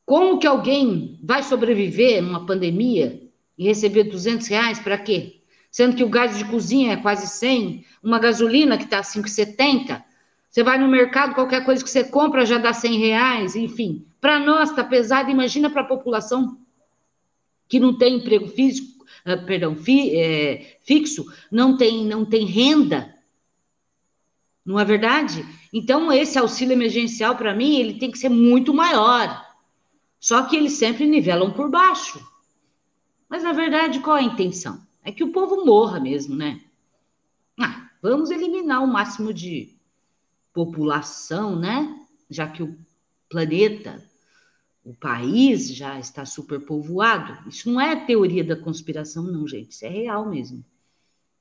Como que alguém vai sobreviver numa pandemia e receber 200 reais para quê? Sendo que o gás de cozinha é quase 100, uma gasolina que está 5,70, você vai no mercado, qualquer coisa que você compra já dá 100 reais, enfim. Para nós está pesado, imagina para a população que não tem emprego físico, uh, perdão, fi, é, fixo, não tem, não tem renda. Não é verdade? Então, esse auxílio emergencial, para mim, ele tem que ser muito maior. Só que eles sempre nivelam por baixo. Mas, na verdade, qual é a intenção? É que o povo morra mesmo, né? Ah, vamos eliminar o máximo de população, né? Já que o planeta, o país já está superpovoado. Isso não é teoria da conspiração, não, gente. Isso é real mesmo.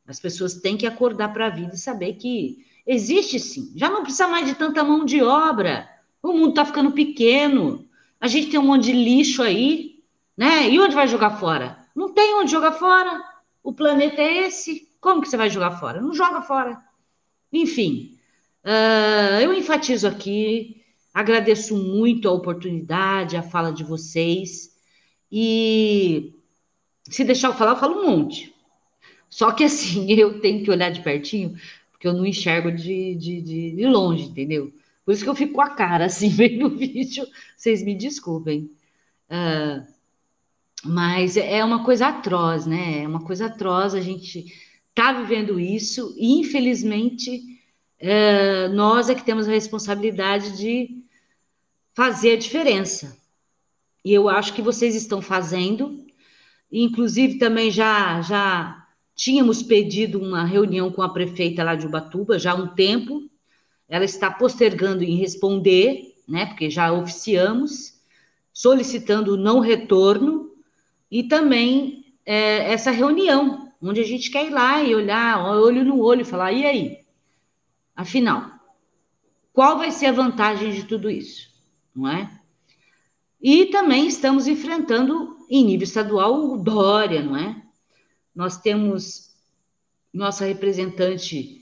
As pessoas têm que acordar para a vida e saber que existe sim. Já não precisa mais de tanta mão de obra. O mundo está ficando pequeno. A gente tem um monte de lixo aí, né? E onde vai jogar fora? Não tem onde jogar fora. O planeta é esse. Como que você vai jogar fora? Não joga fora. Enfim, uh, eu enfatizo aqui, agradeço muito a oportunidade, a fala de vocês. E se deixar eu falar, eu falo um monte. Só que assim, eu tenho que olhar de pertinho, porque eu não enxergo de, de, de, de longe, entendeu? Por isso que eu fico com a cara assim, bem no vídeo. Vocês me desculpem. Uh, mas é uma coisa atroz, né? É uma coisa atroz. A gente está vivendo isso e, infelizmente, uh, nós é que temos a responsabilidade de fazer a diferença. E eu acho que vocês estão fazendo. Inclusive, também já, já tínhamos pedido uma reunião com a prefeita lá de Ubatuba já há um tempo ela está postergando em responder, né, porque já oficiamos, solicitando o não retorno e também é, essa reunião, onde a gente quer ir lá e olhar olho no olho e falar, e aí? Afinal, qual vai ser a vantagem de tudo isso? Não é? E também estamos enfrentando, em nível estadual, o Dória, não é? Nós temos nossa representante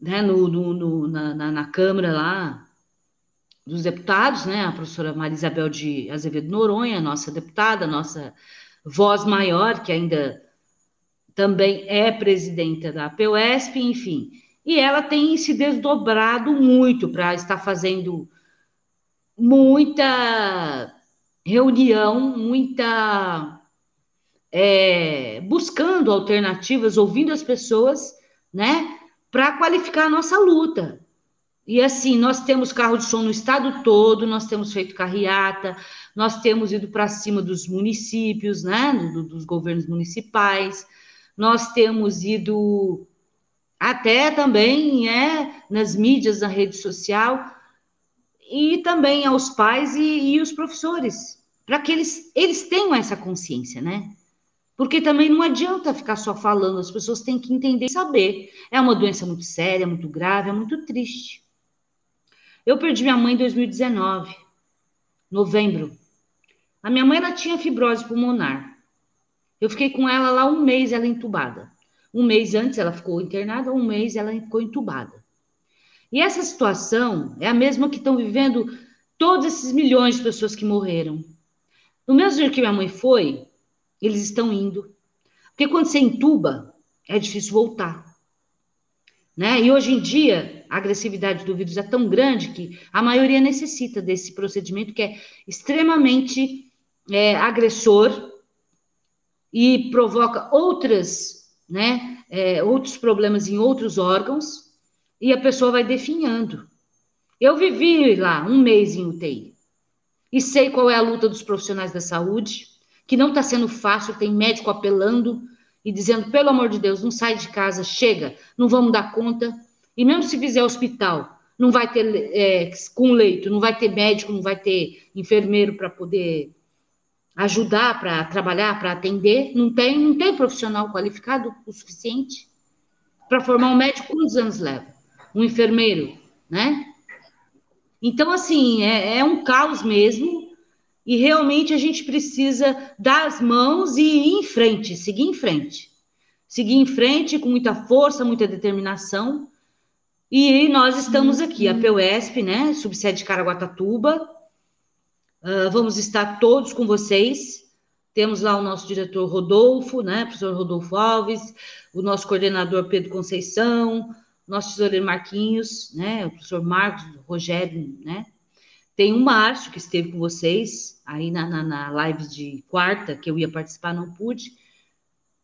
né, no, no, no na, na, na, Câmara lá dos deputados, né, a professora Maria Isabel de Azevedo Noronha, nossa deputada, nossa voz maior, que ainda também é presidenta da POSP, enfim. E ela tem se desdobrado muito para estar fazendo muita reunião, muita é, buscando alternativas, ouvindo as pessoas, né, para qualificar a nossa luta. E assim, nós temos carro de som no estado todo, nós temos feito carreata, nós temos ido para cima dos municípios, né, do, dos governos municipais, nós temos ido até também é, nas mídias, na rede social, e também aos pais e, e os professores, para que eles, eles tenham essa consciência, né? Porque também não adianta ficar só falando, as pessoas têm que entender e saber. É uma doença muito séria, muito grave, é muito triste. Eu perdi minha mãe em 2019, novembro. A minha mãe ela tinha fibrose pulmonar. Eu fiquei com ela lá um mês, ela entubada. Um mês antes ela ficou internada, um mês ela ficou entubada. E essa situação é a mesma que estão vivendo todos esses milhões de pessoas que morreram. No mesmo dia que minha mãe foi, eles estão indo. Porque quando você entuba, é difícil voltar. Né? E hoje em dia, a agressividade do vírus é tão grande que a maioria necessita desse procedimento que é extremamente é, agressor e provoca outras, né, é, outros problemas em outros órgãos e a pessoa vai definhando. Eu vivi lá um mês em UTI e sei qual é a luta dos profissionais da saúde, que não está sendo fácil, tem médico apelando e dizendo, pelo amor de Deus, não sai de casa, chega, não vamos dar conta. E mesmo se fizer hospital, não vai ter é, com leito, não vai ter médico, não vai ter enfermeiro para poder ajudar, para trabalhar, para atender. Não tem, não tem profissional qualificado o suficiente para formar um médico. Quantos anos leva? Um enfermeiro, né? Então, assim, é, é um caos mesmo. E realmente a gente precisa dar as mãos e ir em frente, seguir em frente. Seguir em frente com muita força, muita determinação. E nós estamos aqui, a PUESP, né, subsede Caraguatatuba. Uh, vamos estar todos com vocês. Temos lá o nosso diretor Rodolfo, né, professor Rodolfo Alves, o nosso coordenador Pedro Conceição, nosso tesoureiro Marquinhos, né, o professor Marcos, Rogério, né, tem o Márcio, que esteve com vocês aí na, na, na live de quarta, que eu ia participar, não pude.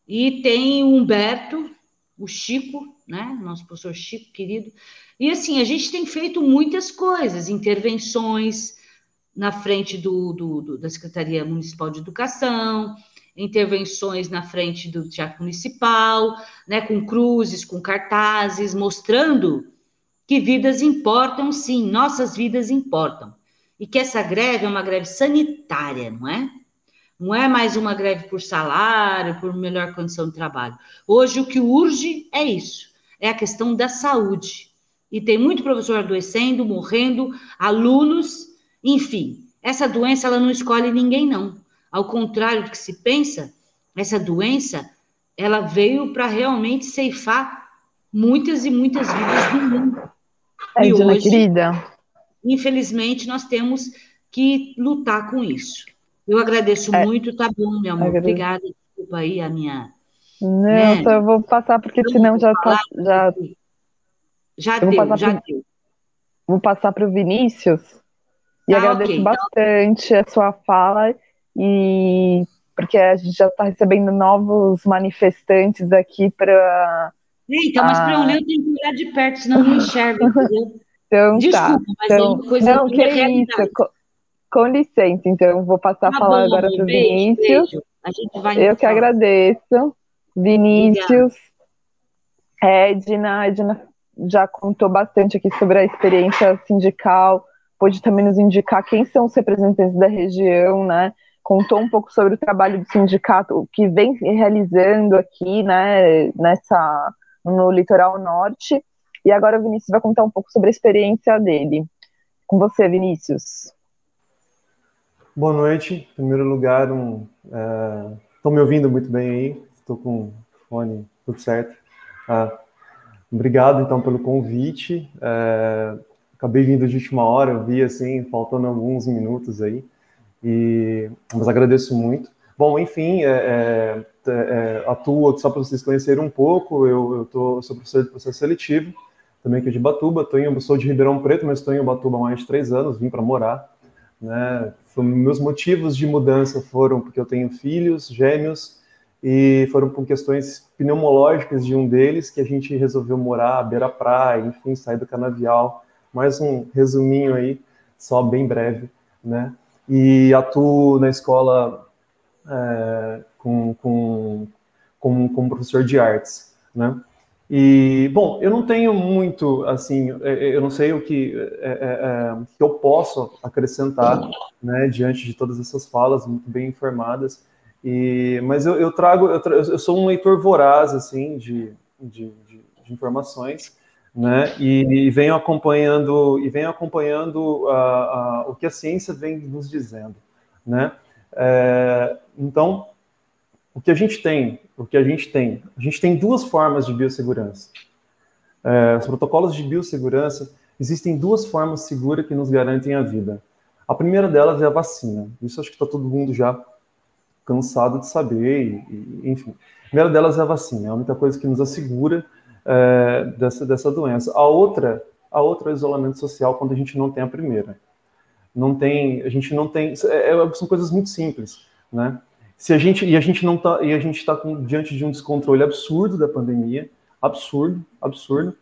E tem o Humberto, o Chico, né? Nosso professor Chico, querido. E assim, a gente tem feito muitas coisas, intervenções na frente do, do, do, da Secretaria Municipal de Educação, intervenções na frente do Teatro Municipal, né, com cruzes, com cartazes, mostrando que vidas importam, sim, nossas vidas importam e que essa greve é uma greve sanitária, não é? Não é mais uma greve por salário, por melhor condição de trabalho. Hoje o que urge é isso, é a questão da saúde. E tem muito professor adoecendo, morrendo, alunos, enfim. Essa doença ela não escolhe ninguém não. Ao contrário do que se pensa, essa doença ela veio para realmente ceifar muitas e muitas vidas do mundo. É, e hoje, querida, Infelizmente, nós temos que lutar com isso. Eu agradeço é, muito, tá bom, meu amor. Agradeço. Obrigada. Desculpa aí a minha. Não, né? só eu vou passar, porque senão já tá. Já, já deu, já pro, deu. Vou passar para o Vinícius. E ah, agradeço okay, bastante então... a sua fala. E porque a gente já está recebendo novos manifestantes aqui para. Então, mas para eu ler eu tenho que olhar de perto, senão não enxergo, entendeu? Então, tá. Desculpa, tá. mas então, é uma coisa não, que é isso. Com, com, licença, então, vou passar tá a bom, agora para o Vinícius. Beijo. A gente vai Eu que agradeço. Vinícius, Edna, Edna já contou bastante aqui sobre a experiência sindical, pôde também nos indicar quem são os representantes da região, né? Contou um pouco sobre o trabalho do sindicato que vem realizando aqui, né, nessa no litoral norte. E agora o Vinícius vai contar um pouco sobre a experiência dele. Com você, Vinícius. Boa noite. Em primeiro lugar, estão é... me ouvindo muito bem aí? Estou com o fone, tudo certo? Ah, obrigado, então, pelo convite. É... Acabei vindo de última hora, eu vi, assim, faltando alguns minutos aí. E... Mas agradeço muito. Bom, enfim, é, é, é, atuo, só para vocês conhecerem um pouco, eu, eu, tô, eu sou professor de processo seletivo, também aqui de Batuba. Tô em, sou de Ribeirão Preto, mas estou em Batuba há mais de três anos, vim para morar. Né? Meus motivos de mudança foram porque eu tenho filhos, gêmeos, e foram por questões pneumológicas de um deles que a gente resolveu morar à beira-praia, enfim, sair do canavial. Mais um resuminho aí, só bem breve, né? E atuo na escola é, com, com, com, como professor de artes, né? E, bom, eu não tenho muito, assim, é, é, eu não sei o que, é, é, que eu posso acrescentar, né, diante de todas essas falas muito bem informadas, e, mas eu, eu trago, eu, tra eu, sou um leitor voraz, assim, de, de, de, de informações, né, e, e, venho acompanhando, e venho acompanhando a, a, o que a ciência vem nos dizendo, né, é, então, o que a gente tem, o que a gente tem, a gente tem duas formas de biossegurança. É, os protocolos de biossegurança existem duas formas seguras que nos garantem a vida. A primeira delas é a vacina. Isso acho que está todo mundo já cansado de saber, e, e, enfim. A primeira delas é a vacina, é a única coisa que nos assegura é, dessa, dessa doença. A outra, a outra é o isolamento social quando a gente não tem a primeira. Não tem, a gente não tem, é, é são coisas muito simples, né? Se a gente e a gente não tá e a gente está diante de um descontrole absurdo da pandemia, absurdo, absurdo.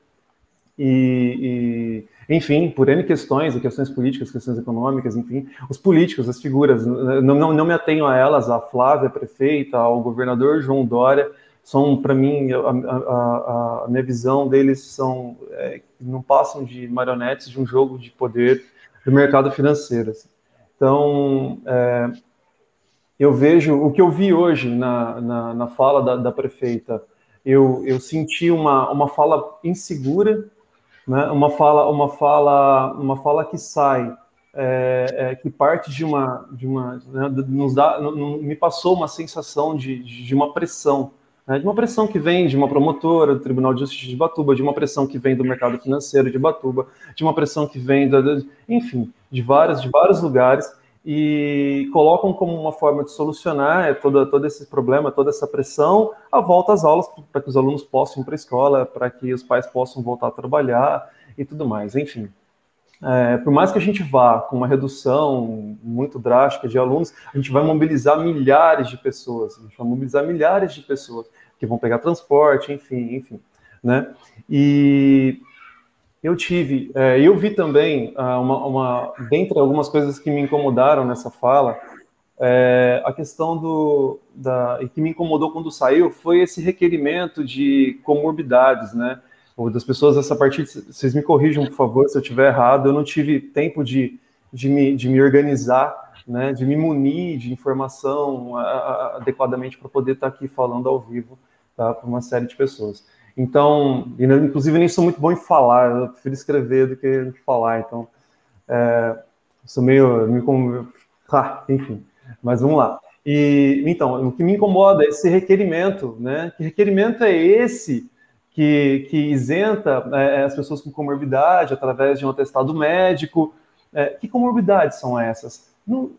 E, e, enfim, por N questões, questões políticas, questões econômicas, enfim, os políticos, as figuras, não, não, não me atenho a elas, a Flávia, a prefeita, ao governador João Dória, são, para mim, a, a, a, minha visão deles são, é, não passam de marionetes de um jogo de poder do mercado financeiro. Assim. Então, é, eu vejo o que eu vi hoje na, na, na fala da, da, prefeita. Eu, eu senti uma, uma fala insegura, né? uma fala uma fala uma fala que sai é, é, que parte de uma de uma né? nos dá me passou uma sensação de, de uma pressão né? de uma pressão que vem de uma promotora do Tribunal de Justiça de Batuba de uma pressão que vem do mercado financeiro de Batuba de uma pressão que vem da, enfim de várias de vários lugares e colocam como uma forma de solucionar é, todo, todo esse problema, toda essa pressão, a volta às aulas para que os alunos possam ir para a escola, para que os pais possam voltar a trabalhar e tudo mais. Enfim, é, por mais que a gente vá com uma redução muito drástica de alunos, a gente vai mobilizar milhares de pessoas, a gente vai mobilizar milhares de pessoas que vão pegar transporte, enfim, enfim, né? E eu tive, é, eu vi também uh, uma, uma, dentre algumas coisas que me incomodaram nessa fala, é, a questão do, da, e que me incomodou quando saiu foi esse requerimento de comorbidades, né? Ou das pessoas, essa parte, vocês me corrijam, por favor, se eu estiver errado, eu não tive tempo de, de, me, de me organizar, né? De me munir de informação adequadamente para poder estar aqui falando ao vivo, tá? Para uma série de pessoas. Então, inclusive nem sou muito bom em falar, eu prefiro escrever do que falar, então é, sou meio, ah, enfim, mas vamos lá. E então, o que me incomoda é esse requerimento, né? Que requerimento é esse que, que isenta é, as pessoas com comorbidade através de um atestado médico? É, que comorbidades são essas? Não,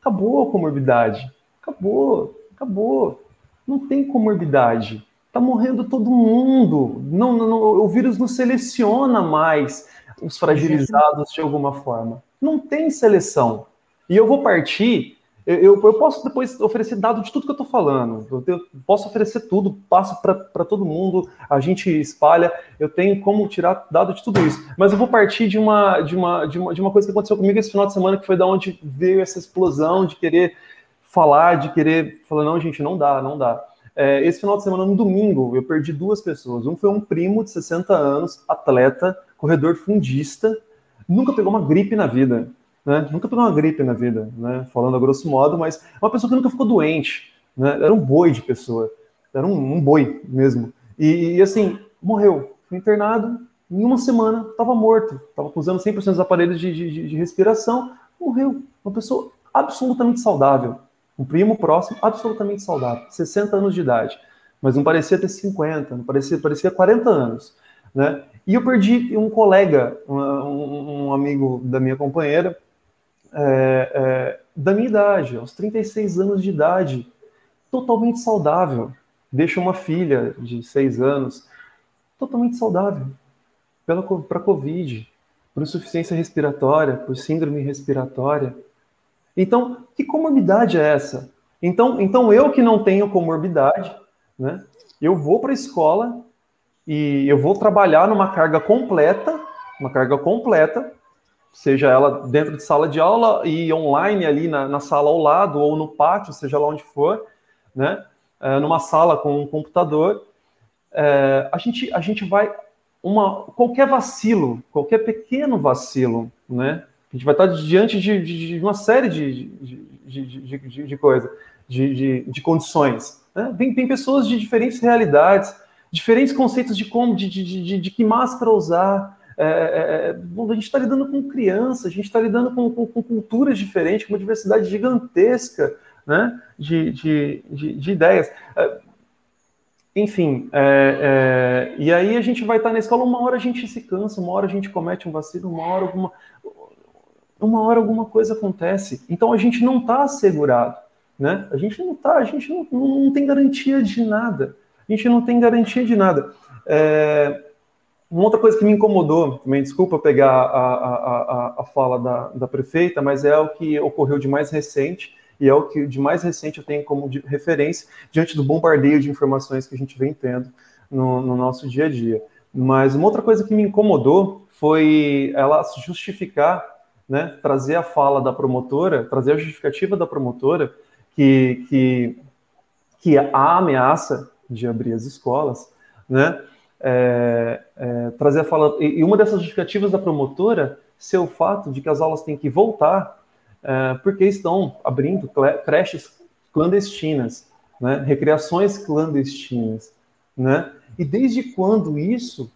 acabou a comorbidade, acabou, acabou. Não tem comorbidade. Está morrendo todo mundo. Não, não, não, o vírus não seleciona mais os fragilizados de alguma forma. Não tem seleção. E eu vou partir. Eu, eu posso depois oferecer dado de tudo que eu estou falando. Eu, eu, posso oferecer tudo, passo para todo mundo, a gente espalha. Eu tenho como tirar dado de tudo isso. Mas eu vou partir de uma, de uma, de uma, de uma coisa que aconteceu comigo esse final de semana, que foi da onde veio essa explosão de querer falar, de querer falar, não, gente, não dá, não dá. É, esse final de semana, no domingo, eu perdi duas pessoas. Um foi um primo de 60 anos, atleta, corredor fundista, nunca pegou uma gripe na vida, né? Nunca pegou uma gripe na vida, né? Falando a grosso modo, mas é uma pessoa que nunca ficou doente, né? Era um boi de pessoa, era um, um boi mesmo. E, e, assim, morreu, foi internado, em uma semana estava morto, estava usando 100% dos aparelhos de, de, de respiração, morreu. Uma pessoa absolutamente saudável. Um primo próximo, absolutamente saudável, 60 anos de idade, mas não parecia ter 50, não parecia, parecia 40 anos, né? E eu perdi um colega, um, um amigo da minha companheira, é, é, da minha idade, aos 36 anos de idade, totalmente saudável. Deixa uma filha de 6 anos, totalmente saudável, para Covid, por insuficiência respiratória, por síndrome respiratória. Então, que comorbidade é essa? Então, então eu que não tenho comorbidade, né? Eu vou para a escola e eu vou trabalhar numa carga completa, uma carga completa, seja ela dentro de sala de aula e online ali na, na sala ao lado ou no pátio, seja lá onde for, né? É, numa sala com um computador, é, a gente a gente vai uma qualquer vacilo, qualquer pequeno vacilo, né? A gente vai estar diante de, de, de uma série de, de, de, de coisas, de, de, de condições. Né? Tem, tem pessoas de diferentes realidades, diferentes conceitos de como, de, de, de, de que máscara usar. É, é, é a gente está lidando com criança, a gente está lidando com, com, com, culturas diferentes, com uma diversidade gigantesca né? de, de, de, de ideias. É, enfim, é, é, e aí a gente vai estar na escola, uma hora a gente se cansa, uma hora a gente comete um vacilo, uma hora alguma, uma hora alguma coisa acontece. Então a gente não está assegurado, né? A gente não está, a gente não, não, tem garantia de nada. A gente não tem garantia de nada. É, uma outra coisa que me incomodou, também desculpa pegar a, a, a, a fala da, da prefeita, mas é o que ocorreu de mais recente e é o que de mais recente eu tenho como referência diante do bombardeio de informações que a gente vem tendo no, no nosso dia a dia. Mas uma outra coisa que me incomodou foi ela justificar, né, trazer a fala da promotora, trazer a justificativa da promotora que, que, que a ameaça de abrir as escolas, né, é, é, trazer a fala, e uma dessas justificativas da promotora ser o fato de que as aulas têm que voltar é, porque estão abrindo creches clandestinas, né, recreações clandestinas, né? E desde quando isso?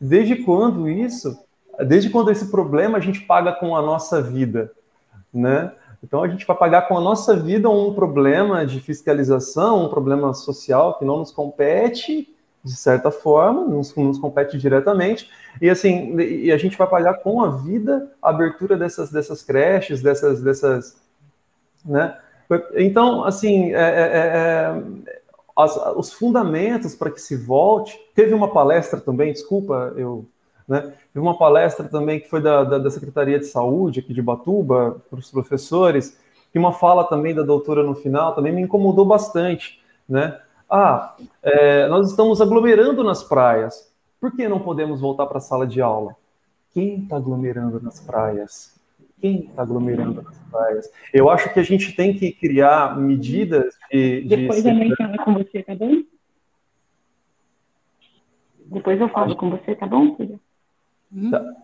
Desde quando isso? Desde quando esse problema a gente paga com a nossa vida, né? Então a gente vai pagar com a nossa vida um problema de fiscalização, um problema social que não nos compete de certa forma, nos, nos compete diretamente, e assim, e a gente vai pagar com a vida a abertura dessas, dessas creches, dessas, dessas, né? Então, assim, é, é, é, as, os fundamentos para que se volte, teve uma palestra também, desculpa, eu, né? Teve uma palestra também que foi da, da, da Secretaria de Saúde aqui de Batuba, para os professores, e uma fala também da doutora no final também me incomodou bastante, né? Ah, é, nós estamos aglomerando nas praias. Por que não podemos voltar para a sala de aula? Quem está aglomerando nas praias? Quem está aglomerando nas praias? Eu acho que a gente tem que criar medidas de. de Depois a mãe fala com você, tá bom? Depois eu falo com você, tá bom, filha? Tá.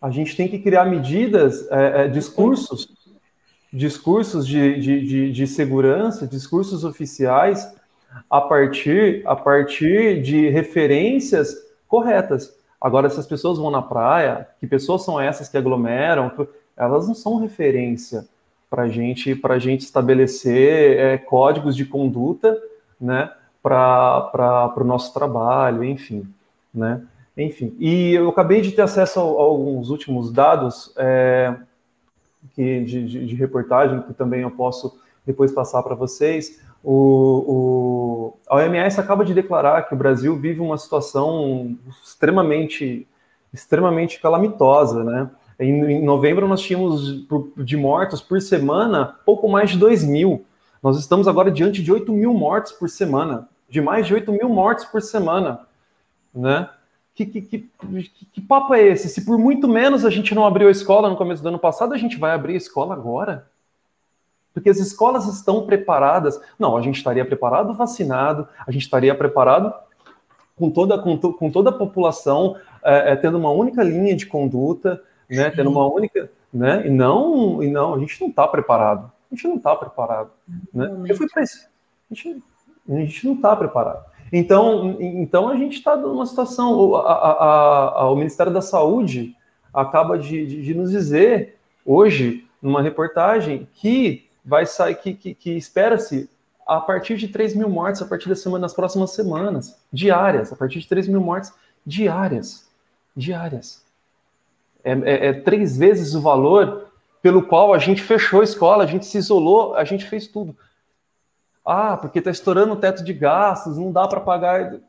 A gente tem que criar medidas, é, é, discursos discursos de, de, de, de, segurança, discursos oficiais, a partir, a partir de referências corretas. Agora, se as pessoas vão na praia, que pessoas são essas que aglomeram? Elas não são referência para gente, a gente estabelecer é, códigos de conduta né, para o nosso trabalho, enfim. Né? Enfim, e eu acabei de ter acesso a, a alguns últimos dados. É, que, de, de, de reportagem, que também eu posso depois passar para vocês. O, o, a OMS acaba de declarar que o Brasil vive uma situação extremamente, extremamente calamitosa, né? Em, em novembro nós tínhamos de mortos por semana pouco mais de 2 mil. Nós estamos agora diante de 8 mil mortes por semana, de mais de 8 mil mortes por semana, né? Que, que, que, que, papo é esse? Se por muito menos a gente não abriu a escola no começo do ano passado, a gente vai abrir a escola agora? Porque as escolas estão preparadas. Não, a gente estaria preparado vacinado, a gente estaria preparado com toda, com, to, com toda a população é, é, tendo uma única linha de conduta, né, tendo uma única. Né, e, não, e não, a gente não está preparado. A gente não está preparado. Né? Eu fui para isso. A gente, a gente não está preparado. Então, então a gente está numa situação. A, a, a, o Ministério da Saúde acaba de, de, de, nos dizer hoje, numa reportagem, que vai sair, que, que, que espera-se a partir de 3 mil mortes a partir da semana, nas próximas semanas, diárias, a partir de 3 mil mortes diárias. Diárias. É, é, é três vezes o valor pelo qual a gente fechou a escola, a gente se isolou, a gente fez tudo. Ah, porque está estourando o teto de gastos, não dá para pagar.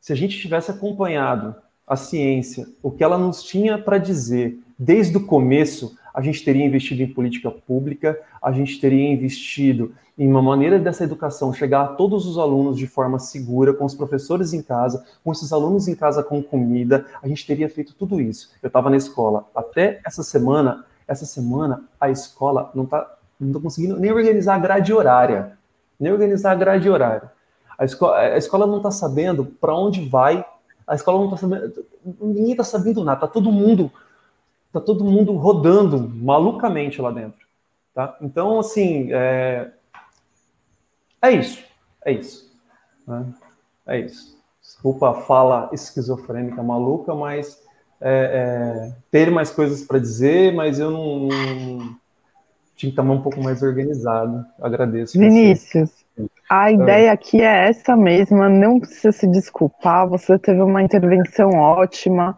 Se a gente tivesse acompanhado a ciência, o que ela nos tinha para dizer desde o começo, a gente teria investido em política pública, a gente teria investido em uma maneira dessa educação chegar a todos os alunos de forma segura, com os professores em casa, com esses alunos em casa com comida, a gente teria feito tudo isso. Eu estava na escola até essa semana, essa semana a escola não está não tô conseguindo nem organizar a grade horária, nem organizar a grade horária. A escola, a escola não está sabendo para onde vai, a escola não está sabendo, ninguém está sabendo nada, tá todo mundo tá todo mundo rodando malucamente lá dentro. Tá? Então, assim, é, é isso. É isso. Né? É isso. Desculpa a fala esquizofrênica maluca, mas é, é, ter mais coisas para dizer, mas eu não, não, tinha que estar um pouco mais organizado. Agradeço. Vinícius, você. a ideia aqui é essa mesma, não precisa se desculpar, você teve uma intervenção ótima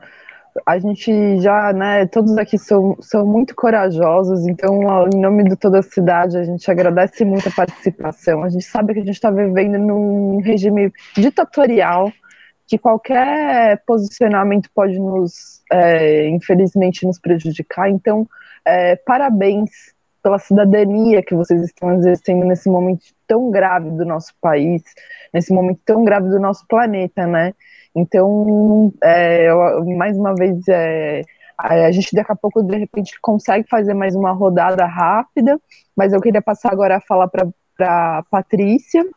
a gente já, né, todos aqui são, são muito corajosos, então, em nome de toda a cidade, a gente agradece muito a participação. A gente sabe que a gente está vivendo num regime ditatorial, que qualquer posicionamento pode nos, é, infelizmente, nos prejudicar. Então, é, parabéns pela cidadania que vocês estão exercendo nesse momento tão grave do nosso país, nesse momento tão grave do nosso planeta, né? Então, é, mais uma vez, é, a gente daqui a pouco, de repente, consegue fazer mais uma rodada rápida, mas eu queria passar agora a falar para a Patrícia.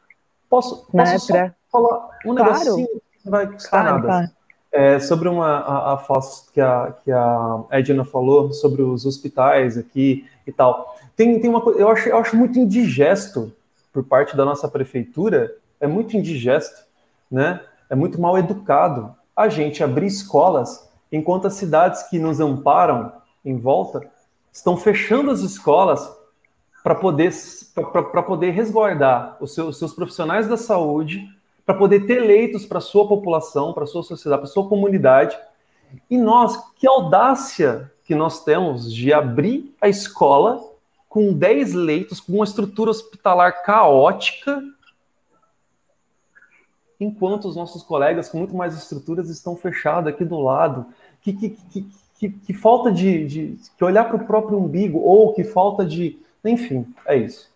Posso, né, posso pra... falar um claro. negocinho que não vai custar claro, nada? Claro. É, sobre uma, a, a que a, que a Edna falou, sobre os hospitais aqui e tal. Tem, tem uma coisa, eu acho, eu acho muito indigesto por parte da nossa prefeitura, é muito indigesto, né? é muito mal educado a gente abrir escolas enquanto as cidades que nos amparam em volta estão fechando as escolas para poder, poder resguardar os seus, os seus profissionais da saúde, para poder ter leitos para sua população, para sua sociedade, para sua comunidade. E nós, que audácia que nós temos de abrir a escola com 10 leitos, com uma estrutura hospitalar caótica, enquanto os nossos colegas com muito mais estruturas estão fechados aqui do lado. Que, que, que, que, que falta de, de que olhar para o próprio umbigo, ou que falta de. Enfim, é isso.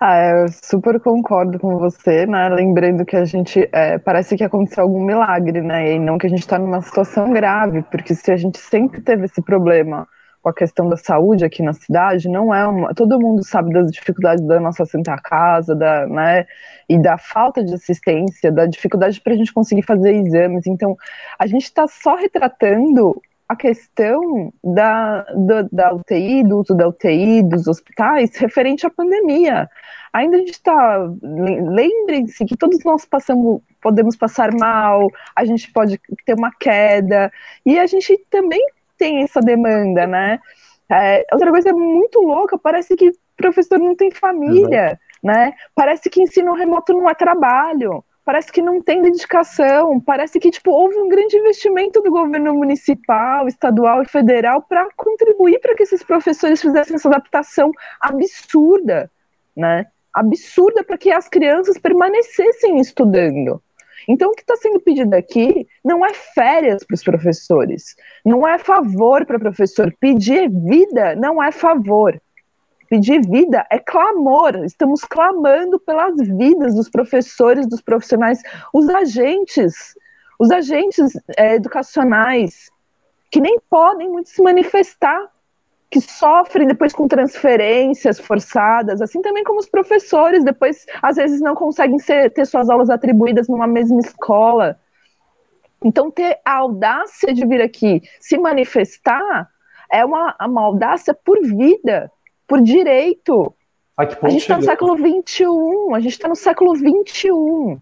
Ah, eu super concordo com você, né? Lembrando que a gente é, parece que aconteceu algum milagre, né? E não que a gente está numa situação grave, porque se a gente sempre teve esse problema com a questão da saúde aqui na cidade, não é uma. Todo mundo sabe das dificuldades da nossa Santa Casa, da, né, e da falta de assistência, da dificuldade para a gente conseguir fazer exames. Então, a gente está só retratando a questão da, da, da, UTI, do uso da UTI, dos hospitais, referente à pandemia. Ainda a gente está. Lembrem-se que todos nós passamos, podemos passar mal, a gente pode ter uma queda, e a gente também tem essa demanda, né? É, outra coisa muito louca, parece que professor não tem família, uhum. né? Parece que ensino remoto não é trabalho, parece que não tem dedicação, parece que tipo houve um grande investimento do governo municipal, estadual e federal para contribuir para que esses professores fizessem essa adaptação absurda, né? Absurda para que as crianças permanecessem estudando. Então, o que está sendo pedido aqui não é férias para os professores, não é favor para o professor. Pedir vida não é favor. Pedir vida é clamor. Estamos clamando pelas vidas dos professores, dos profissionais, os agentes, os agentes é, educacionais, que nem podem muito se manifestar que sofrem depois com transferências forçadas, assim também como os professores, depois às vezes não conseguem ser, ter suas aulas atribuídas numa mesma escola. Então, ter a audácia de vir aqui se manifestar é uma, uma audácia por vida, por direito. A, a gente está no século XXI, a gente está no século XXI.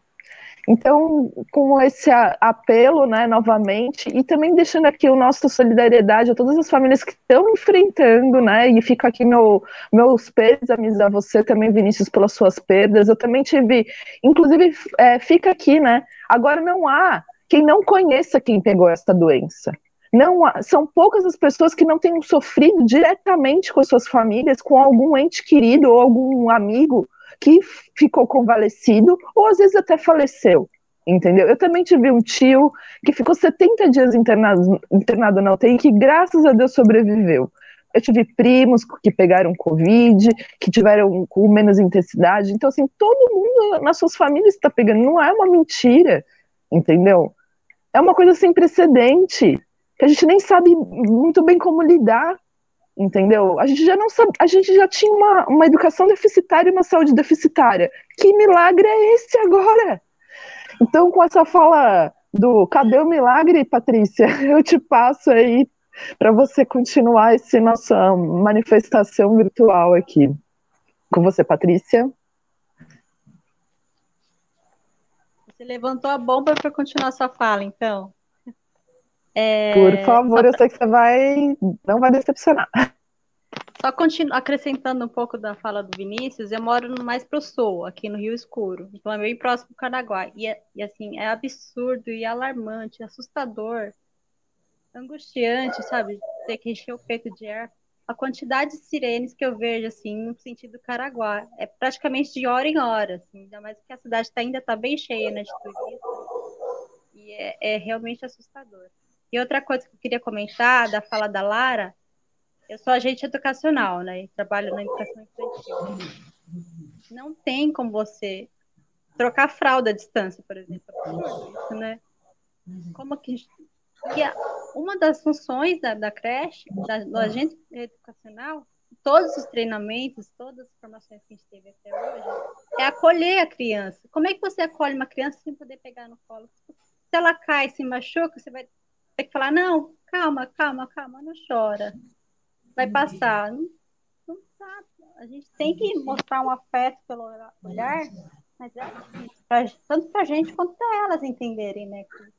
Então, com esse apelo, né, novamente, e também deixando aqui o nosso solidariedade a todas as famílias que estão enfrentando, né, e fica aqui meu, meus pêsames a você também, Vinícius, pelas suas perdas. Eu também tive, inclusive, é, fica aqui, né, agora não há quem não conheça quem pegou esta doença. Não são poucas as pessoas que não tenham sofrido diretamente com as suas famílias, com algum ente querido ou algum amigo que ficou convalescido ou às vezes até faleceu. entendeu? Eu também tive um tio que ficou 70 dias internado, internado na UTI, que graças a Deus sobreviveu. Eu tive primos que pegaram Covid, que tiveram com menos intensidade. Então, assim, todo mundo nas suas famílias está pegando. Não é uma mentira, entendeu? É uma coisa sem precedente, que a gente nem sabe muito bem como lidar, entendeu? A gente já não sabe, a gente já tinha uma, uma educação deficitária e uma saúde deficitária. Que milagre é esse agora? Então, com essa fala do cadê o milagre, Patrícia? Eu te passo aí para você continuar essa nossa manifestação virtual aqui. Com você, Patrícia. Você levantou a bomba para continuar sua fala, então. É... Por favor, eu sei que você vai, não vai decepcionar. Só continu... acrescentando um pouco da fala do Vinícius, eu moro mais pro sul, aqui no Rio Escuro, então é bem próximo do Canaguá. E, é, e assim, é absurdo e alarmante, assustador angustiante, sabe? Ter que encher o peito de ar. A quantidade de sirenes que eu vejo, assim, no sentido Caraguá, é praticamente de hora em hora, assim, ainda mais que a cidade tá, ainda está bem cheia né, de turistas, e é, é realmente assustador. E outra coisa que eu queria comentar, da fala da Lara, eu sou agente educacional, né, e trabalho na educação infantil. Não tem como você trocar fralda à distância, por exemplo, é isso, né? Como que e uma das funções da, da creche, da, do agente educacional, todos os treinamentos, todas as formações que a gente teve até hoje, é acolher a criança. Como é que você acolhe uma criança sem poder pegar no colo? Se ela cai, se machuca, você vai ter que falar, não, calma, calma, calma, não chora. Vai passar. Não, não tá. A gente tem que mostrar um afeto pelo olhar, mas é pra, tanto para a gente quanto para elas entenderem, né? Que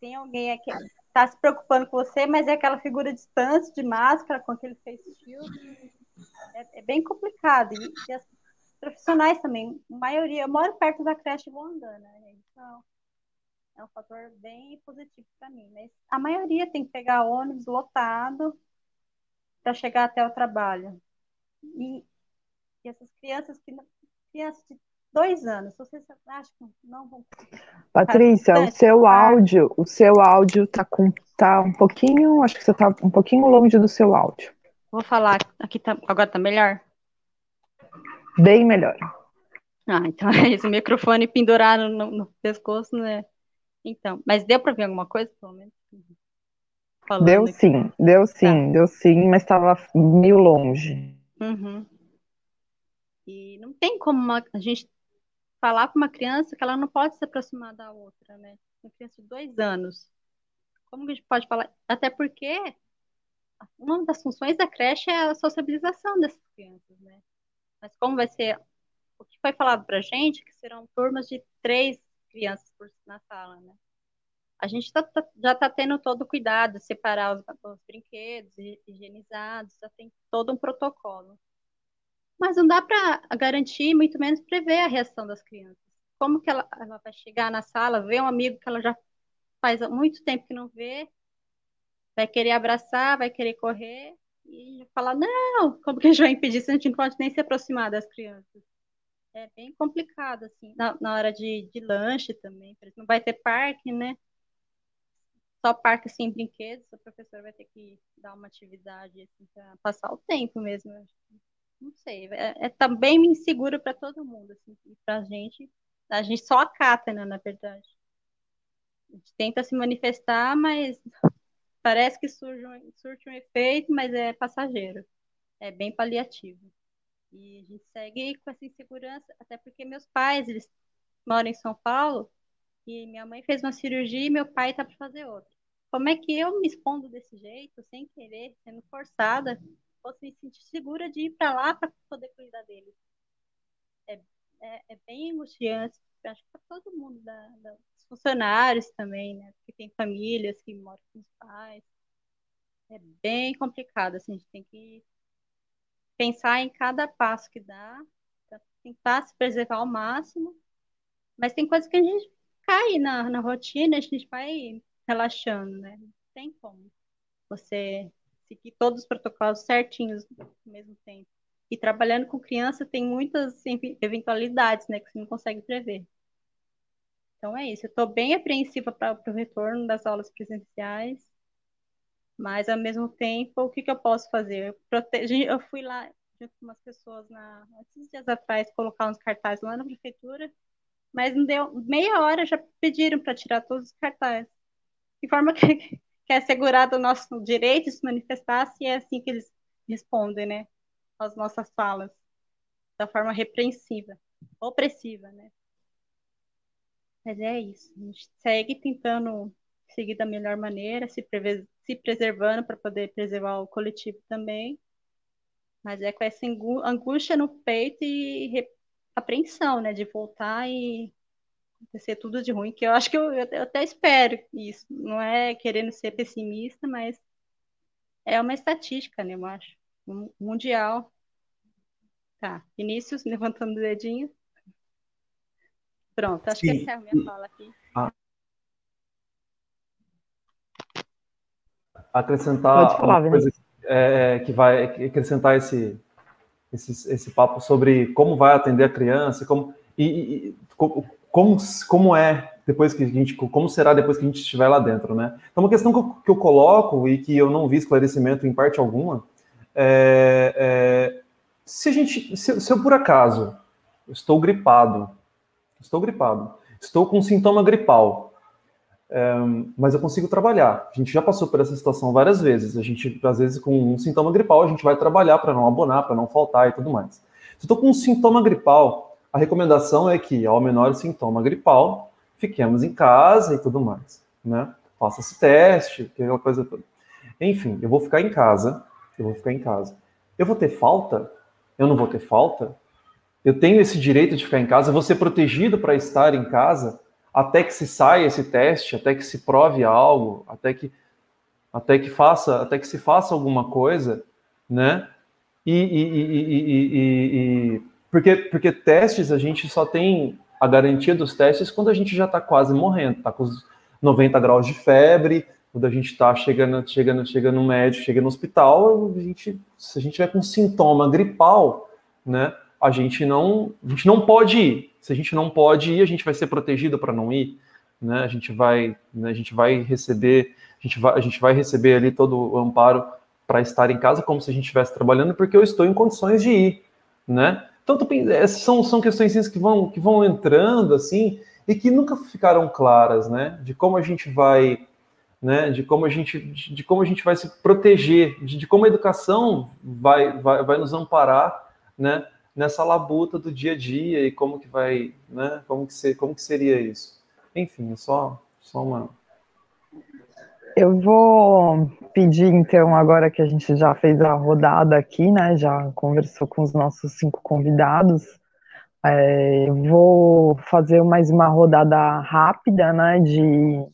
tem alguém aqui que está se preocupando com você, mas é aquela figura distante, de máscara, com aquele face shield. É, é bem complicado. E, e, as profissionais também, a maioria, eu moro perto da creche vou andando, né? Então, é um fator bem positivo para mim. Mas a maioria tem que pegar ônibus lotado para chegar até o trabalho. E, e essas crianças que crianças de dois anos. Vocês acham que não vão. Patrícia, o seu áudio, o seu áudio tá com tá um pouquinho, acho que você tá um pouquinho longe do seu áudio. Vou falar aqui tá, agora tá melhor. Bem melhor. Ah, então é esse microfone pendurado no, no pescoço, né? Então, mas deu para ver alguma coisa, pelo menos? Falando deu aqui. sim, deu sim, tá. deu sim, mas estava meio longe. Uhum. E não tem como uma, a gente falar para uma criança que ela não pode se aproximar da outra, né? Uma criança de dois anos. Como que a gente pode falar? Até porque uma das funções da creche é a sociabilização dessas crianças, né? Mas como vai ser o que foi falado para a gente, que serão turmas de três crianças por, na sala, né? A gente tá, tá, já está tendo todo cuidado, separar os, os brinquedos higienizados, já tem todo um protocolo. Mas não dá para garantir, muito menos prever a reação das crianças. Como que ela, ela vai chegar na sala, ver um amigo que ela já faz muito tempo que não vê, vai querer abraçar, vai querer correr e falar, não, como que a gente vai impedir se a gente não pode nem se aproximar das crianças? É bem complicado, assim, na, na hora de, de lanche também, não vai ter parque, né? Só parque sem brinquedos, o professor vai ter que dar uma atividade assim, para passar o tempo mesmo não sei, é, é tá bem inseguro para todo mundo, assim, para a gente, a gente só acata, né, na verdade. A gente tenta se manifestar, mas parece que surge um, surge um efeito, mas é passageiro, é bem paliativo. E a gente segue com essa insegurança, até porque meus pais, eles moram em São Paulo, e minha mãe fez uma cirurgia e meu pai está para fazer outra. Como é que eu me expondo desse jeito, sem querer, sendo forçada, fosse me sentir segura de ir para lá para poder cuidar deles. É, é, é bem angustiante, acho que para todo mundo, da, da, dos funcionários também, né? Que tem famílias que moram com os pais. É bem complicado, assim, a gente tem que pensar em cada passo que dá, tentar se preservar ao máximo, mas tem coisas que a gente cai na, na rotina, a gente vai relaxando, né? Não tem como você seguir todos os protocolos certinhos ao mesmo tempo. E trabalhando com criança tem muitas eventualidades, né, que você não consegue prever. Então é isso. Eu estou bem apreensiva para o retorno das aulas presenciais, mas ao mesmo tempo, o que, que eu posso fazer? Eu, prote... eu fui lá junto com umas pessoas na, esses dias atrás colocar uns cartazes lá na prefeitura, mas não deu meia hora já pediram para tirar todos os cartazes. De forma que, que é assegurado o nosso direito de se manifestar, se é assim que eles respondem, né, às nossas falas, da forma repreensiva, opressiva, né. Mas é isso, a gente segue tentando seguir da melhor maneira, se, se preservando para poder preservar o coletivo também. Mas é com essa angústia no peito e apreensão, né, de voltar e acontecer tudo de ruim, que eu acho que eu, eu até espero isso. Não é querendo ser pessimista, mas é uma estatística, né, eu acho, mundial. Tá, Vinícius, levantando o dedinho. Pronto, acho Sim. que essa é a minha fala aqui. Ah. Acrescentar falar, uma coisa é, que vai acrescentar esse, esse, esse papo sobre como vai atender a criança, como, e, e como, como é depois que a gente, como será depois que a gente estiver lá dentro, né? Então, uma questão que eu, que eu coloco e que eu não vi esclarecimento em parte alguma é, é se a gente, se, se eu por acaso estou gripado estou gripado, estou com sintoma gripal, mas eu consigo trabalhar. A gente já passou por essa situação várias vezes. A gente, às vezes, com um sintoma gripal, a gente vai trabalhar para não abonar, para não faltar e tudo mais. Se estou com um sintoma gripal, a recomendação é que, ao menor sintoma gripal, fiquemos em casa e tudo mais, né? Faça esse teste, aquela coisa toda. Enfim, eu vou ficar em casa, eu vou ficar em casa. Eu vou ter falta? Eu não vou ter falta? eu tenho esse direito de ficar em casa, vou ser protegido para estar em casa até que se saia esse teste, até que se prove algo, até que até que faça, até que se faça alguma coisa, né? E, e, e, e porque porque testes a gente só tem a garantia dos testes quando a gente já está quase morrendo, está com os 90 graus de febre, quando a gente está chegando, chegando, chegando no médico, chega no hospital, a gente, se a gente tiver com sintoma gripal, né? A gente não, a gente não pode ir. Se a gente não pode ir, a gente vai ser protegido para não ir, né? A gente vai, né, a gente vai receber, a gente vai, a gente vai receber ali todo o amparo para estar em casa como se a gente estivesse trabalhando, porque eu estou em condições de ir, né? Então, é, são, são questões que vão, que vão entrando, assim, e que nunca ficaram claras, né? De como a gente vai, né? De como a gente, de como a gente vai se proteger, de, de como a educação vai, vai, vai nos amparar, né? Nessa labuta do dia a dia e como que vai, né? Como que, ser, como que seria isso? Enfim, é só, só uma. Eu vou pedir, então, agora que a gente já fez a rodada aqui, né? Já conversou com os nossos cinco convidados. É, vou fazer mais uma rodada rápida, né? De,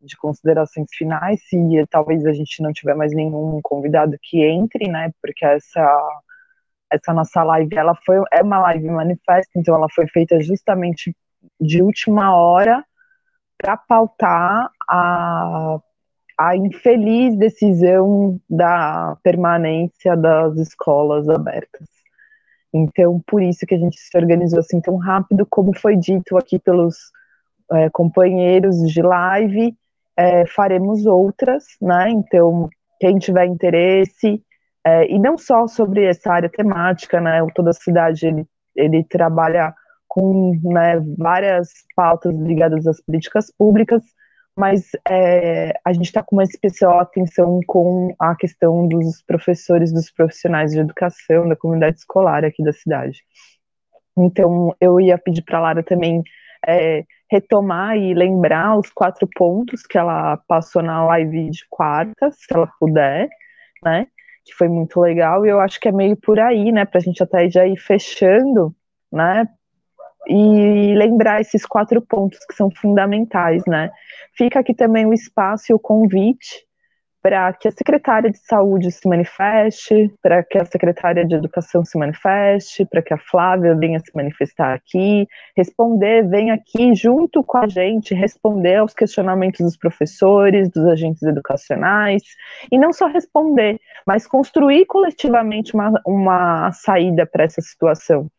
de considerações finais, se talvez a gente não tiver mais nenhum convidado que entre, né? Porque essa essa nossa live, ela foi é uma live manifesto, então ela foi feita justamente de última hora para pautar a, a infeliz decisão da permanência das escolas abertas. Então, por isso que a gente se organizou assim tão rápido, como foi dito aqui pelos é, companheiros de live, é, faremos outras, né? Então, quem tiver interesse, é, e não só sobre essa área temática, né? O Toda a Cidade ele, ele trabalha com né, várias pautas ligadas às políticas públicas, mas é, a gente está com uma especial atenção com a questão dos professores, dos profissionais de educação, da comunidade escolar aqui da cidade. Então, eu ia pedir para a Lara também é, retomar e lembrar os quatro pontos que ela passou na live de quarta, se ela puder, né? Que foi muito legal, e eu acho que é meio por aí, né, para a gente até já ir fechando, né, e lembrar esses quatro pontos que são fundamentais, né. Fica aqui também o espaço e o convite para que a secretária de saúde se manifeste, para que a secretária de educação se manifeste, para que a Flávia venha se manifestar aqui, responder, venha aqui junto com a gente, responder aos questionamentos dos professores, dos agentes educacionais, e não só responder, mas construir coletivamente uma, uma saída para essa situação.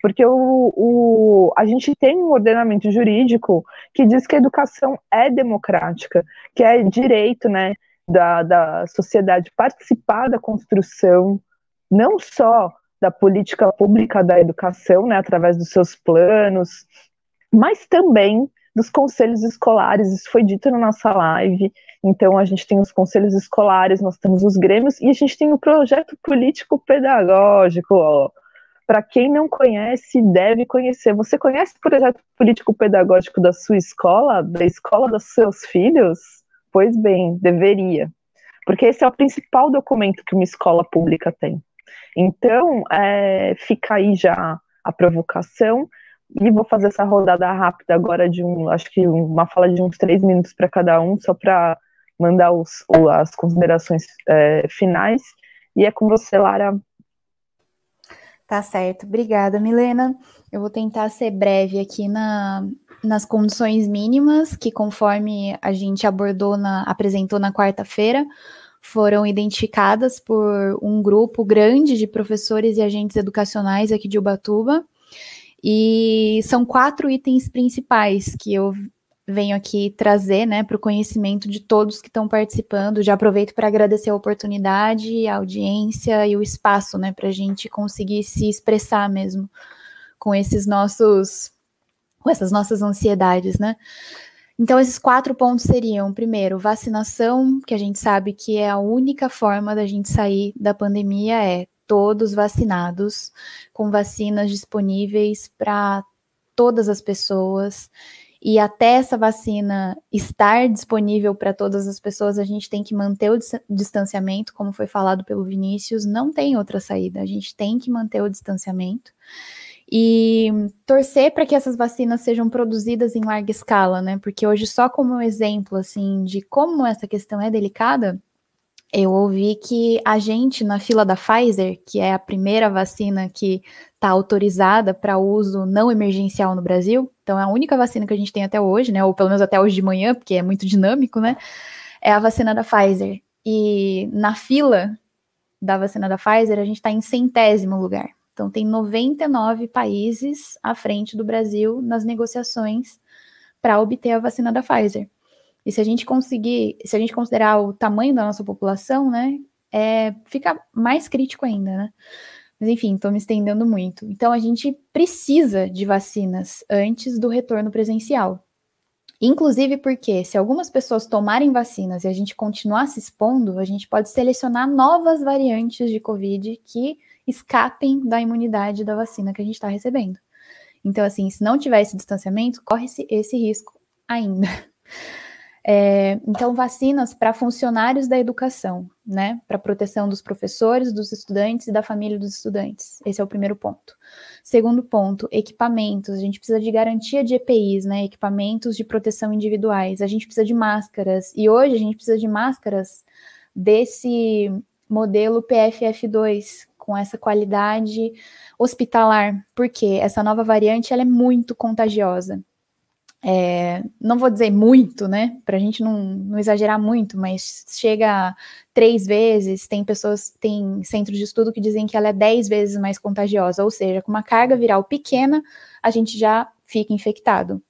Porque o, o, a gente tem um ordenamento jurídico que diz que a educação é democrática, que é direito, né? Da, da sociedade participar da construção, não só da política pública da educação, né, através dos seus planos, mas também dos conselhos escolares. Isso foi dito na nossa live. Então, a gente tem os conselhos escolares, nós temos os grêmios e a gente tem o projeto político pedagógico. Para quem não conhece, deve conhecer. Você conhece o projeto político pedagógico da sua escola, da escola dos seus filhos? Pois bem, deveria. Porque esse é o principal documento que uma escola pública tem. Então, é, fica aí já a provocação. E vou fazer essa rodada rápida agora de um, acho que uma fala de uns três minutos para cada um, só para mandar os, as considerações é, finais. E é com você, Lara. Tá certo. Obrigada, Milena. Eu vou tentar ser breve aqui na, nas condições mínimas, que conforme a gente abordou, na, apresentou na quarta-feira, foram identificadas por um grupo grande de professores e agentes educacionais aqui de Ubatuba. E são quatro itens principais que eu venho aqui trazer né, para o conhecimento de todos que estão participando. Já aproveito para agradecer a oportunidade, a audiência e o espaço né, para a gente conseguir se expressar mesmo com esses nossos com essas nossas ansiedades, né? Então, esses quatro pontos seriam: primeiro, vacinação, que a gente sabe que é a única forma da gente sair da pandemia, é todos vacinados, com vacinas disponíveis para todas as pessoas. E até essa vacina estar disponível para todas as pessoas, a gente tem que manter o distanciamento, como foi falado pelo Vinícius, não tem outra saída, a gente tem que manter o distanciamento e torcer para que essas vacinas sejam produzidas em larga escala, né? Porque hoje, só como um exemplo, assim, de como essa questão é delicada, eu ouvi que a gente, na fila da Pfizer, que é a primeira vacina que está autorizada para uso não emergencial no Brasil, então é a única vacina que a gente tem até hoje, né? Ou pelo menos até hoje de manhã, porque é muito dinâmico, né? É a vacina da Pfizer. E na fila da vacina da Pfizer, a gente está em centésimo lugar. Então, tem 99 países à frente do Brasil nas negociações para obter a vacina da Pfizer. E se a gente conseguir, se a gente considerar o tamanho da nossa população, né, é, fica mais crítico ainda, né? Mas enfim, estou me estendendo muito. Então, a gente precisa de vacinas antes do retorno presencial. Inclusive porque, se algumas pessoas tomarem vacinas e a gente continuar se expondo, a gente pode selecionar novas variantes de Covid que escapem da imunidade da vacina que a gente está recebendo. Então, assim, se não tiver esse distanciamento, corre-se esse risco ainda. É, então, vacinas para funcionários da educação, né? Para proteção dos professores, dos estudantes e da família dos estudantes. Esse é o primeiro ponto. Segundo ponto, equipamentos. A gente precisa de garantia de EPIs, né? Equipamentos de proteção individuais. A gente precisa de máscaras. E hoje a gente precisa de máscaras desse modelo PFF2, com essa qualidade hospitalar, porque essa nova variante ela é muito contagiosa. É, não vou dizer muito, né, para a gente não, não, exagerar muito, mas chega três vezes, tem pessoas, tem centros de estudo que dizem que ela é dez vezes mais contagiosa, ou seja, com uma carga viral pequena, a gente já fica infectado.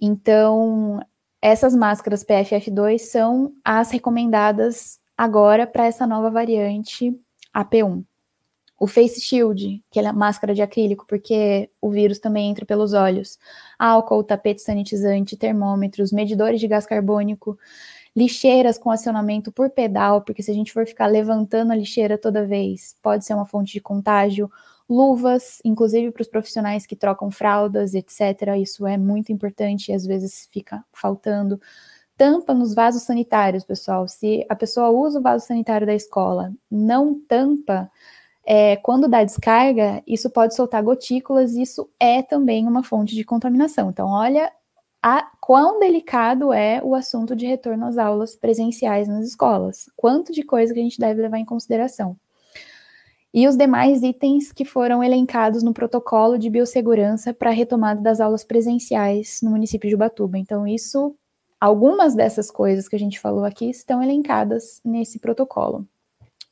Então, essas máscaras PFF2 são as recomendadas agora para essa nova variante AP1 o face shield, que é a máscara de acrílico, porque o vírus também entra pelos olhos, álcool, tapete sanitizante, termômetros, medidores de gás carbônico, lixeiras com acionamento por pedal, porque se a gente for ficar levantando a lixeira toda vez, pode ser uma fonte de contágio, luvas, inclusive para os profissionais que trocam fraldas, etc. Isso é muito importante e às vezes fica faltando. Tampa nos vasos sanitários, pessoal. Se a pessoa usa o vaso sanitário da escola, não tampa, é, quando dá descarga, isso pode soltar gotículas, isso é também uma fonte de contaminação. Então, olha a, quão delicado é o assunto de retorno às aulas presenciais nas escolas. Quanto de coisa que a gente deve levar em consideração. E os demais itens que foram elencados no protocolo de biossegurança para a retomada das aulas presenciais no município de Ubatuba. Então, isso, algumas dessas coisas que a gente falou aqui estão elencadas nesse protocolo.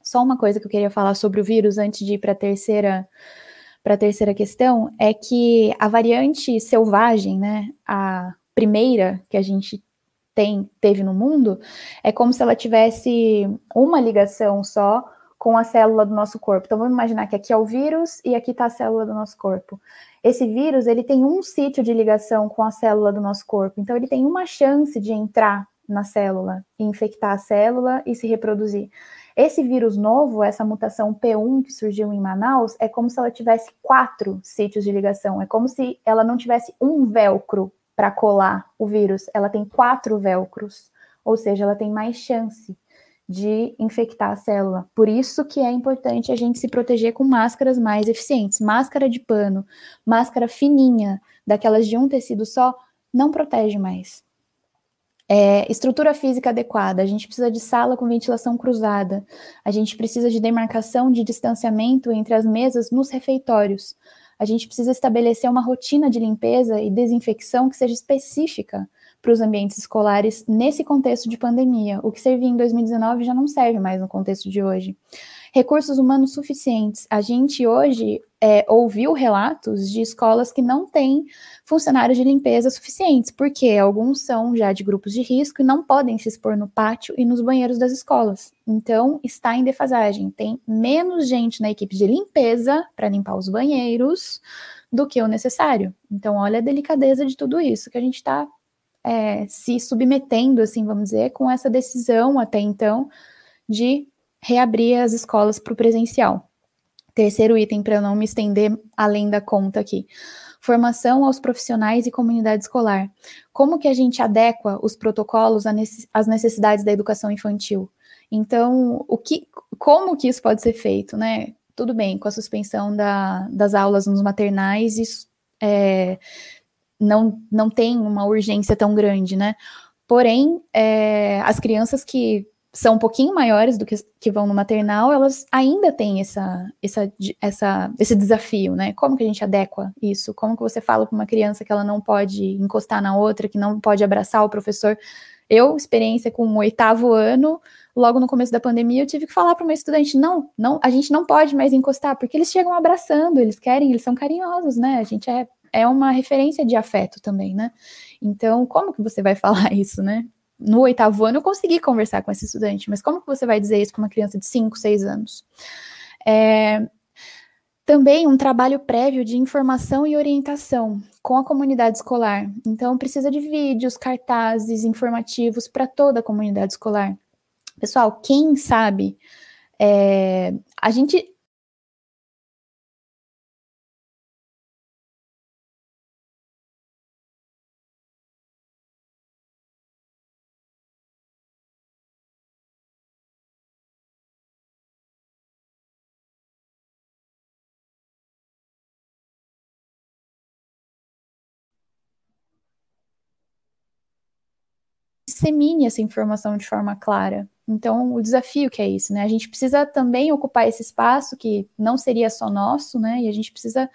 Só uma coisa que eu queria falar sobre o vírus antes de ir para a terceira para a terceira questão é que a variante selvagem, né, a primeira que a gente tem teve no mundo, é como se ela tivesse uma ligação só com a célula do nosso corpo. Então vamos imaginar que aqui é o vírus e aqui está a célula do nosso corpo. Esse vírus ele tem um sítio de ligação com a célula do nosso corpo. Então ele tem uma chance de entrar na célula, infectar a célula e se reproduzir. Esse vírus novo, essa mutação P1 que surgiu em Manaus, é como se ela tivesse quatro sítios de ligação. É como se ela não tivesse um velcro para colar o vírus, ela tem quatro velcros. Ou seja, ela tem mais chance de infectar a célula. Por isso que é importante a gente se proteger com máscaras mais eficientes. Máscara de pano, máscara fininha, daquelas de um tecido só, não protege mais. É, estrutura física adequada, a gente precisa de sala com ventilação cruzada, a gente precisa de demarcação de distanciamento entre as mesas nos refeitórios, a gente precisa estabelecer uma rotina de limpeza e desinfecção que seja específica para os ambientes escolares nesse contexto de pandemia. O que servia em 2019 já não serve mais no contexto de hoje. Recursos humanos suficientes. A gente hoje é, ouviu relatos de escolas que não têm funcionários de limpeza suficientes, porque alguns são já de grupos de risco e não podem se expor no pátio e nos banheiros das escolas. Então, está em defasagem. Tem menos gente na equipe de limpeza para limpar os banheiros do que o necessário. Então, olha a delicadeza de tudo isso que a gente está é, se submetendo, assim, vamos dizer, com essa decisão até então de reabrir as escolas para o presencial. Terceiro item, para eu não me estender além da conta aqui. Formação aos profissionais e comunidade escolar. Como que a gente adequa os protocolos às necessidades da educação infantil? Então, o que, como que isso pode ser feito, né? Tudo bem, com a suspensão da, das aulas nos maternais, isso é, não, não tem uma urgência tão grande, né? Porém, é, as crianças que são um pouquinho maiores do que, que vão no maternal, elas ainda têm essa, essa, essa, esse desafio, né? Como que a gente adequa isso? Como que você fala para uma criança que ela não pode encostar na outra, que não pode abraçar o professor? Eu, experiência com o oitavo ano, logo no começo da pandemia, eu tive que falar para uma estudante: não, não, a gente não pode mais encostar, porque eles chegam abraçando, eles querem, eles são carinhosos, né? A gente é é uma referência de afeto também, né? Então, como que você vai falar isso, né? No oitavo ano eu consegui conversar com esse estudante, mas como que você vai dizer isso para uma criança de 5, 6 anos? É, também um trabalho prévio de informação e orientação com a comunidade escolar. Então, precisa de vídeos, cartazes, informativos para toda a comunidade escolar. Pessoal, quem sabe, é, a gente dissemine essa informação de forma clara. Então, o desafio que é isso, né? A gente precisa também ocupar esse espaço que não seria só nosso, né? E a gente precisa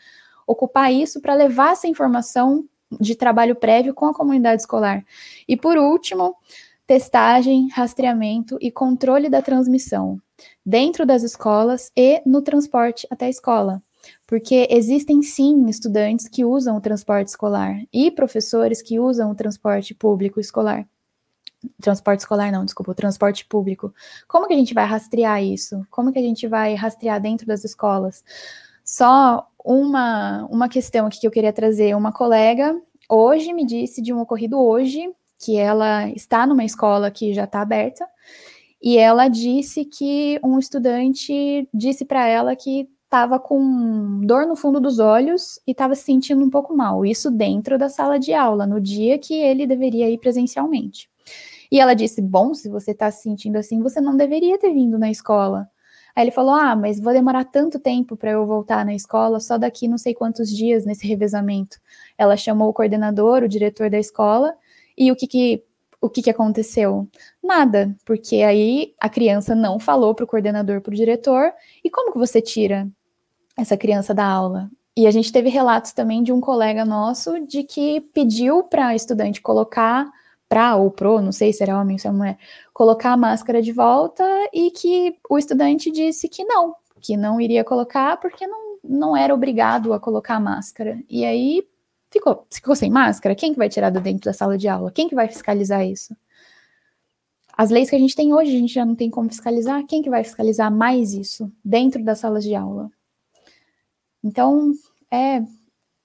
ocupar isso para levar essa informação de trabalho prévio com a comunidade escolar. E por último, testagem, rastreamento e controle da transmissão dentro das escolas e no transporte até a escola. Porque existem sim estudantes que usam o transporte escolar e professores que usam o transporte público escolar transporte escolar não, desculpa, o transporte público. Como que a gente vai rastrear isso? Como que a gente vai rastrear dentro das escolas? Só uma, uma questão aqui que eu queria trazer. Uma colega hoje me disse de um ocorrido hoje, que ela está numa escola que já está aberta, e ela disse que um estudante disse para ela que estava com dor no fundo dos olhos e estava se sentindo um pouco mal. Isso dentro da sala de aula, no dia que ele deveria ir presencialmente. E ela disse: Bom, se você está se sentindo assim, você não deveria ter vindo na escola. Aí ele falou: Ah, mas vou demorar tanto tempo para eu voltar na escola, só daqui não sei quantos dias nesse revezamento. ela chamou o coordenador, o diretor da escola, e o que, que o que, que aconteceu? Nada, porque aí a criança não falou para o coordenador, para o diretor, e como que você tira essa criança da aula? E a gente teve relatos também de um colega nosso de que pediu para a estudante colocar, para ou pro, não sei se era homem ou se era mulher, colocar a máscara de volta e que o estudante disse que não, que não iria colocar porque não, não era obrigado a colocar a máscara. E aí ficou, ficou sem máscara? Quem que vai tirar do dentro da sala de aula? Quem que vai fiscalizar isso? As leis que a gente tem hoje, a gente já não tem como fiscalizar. Quem que vai fiscalizar mais isso dentro das salas de aula? Então, é,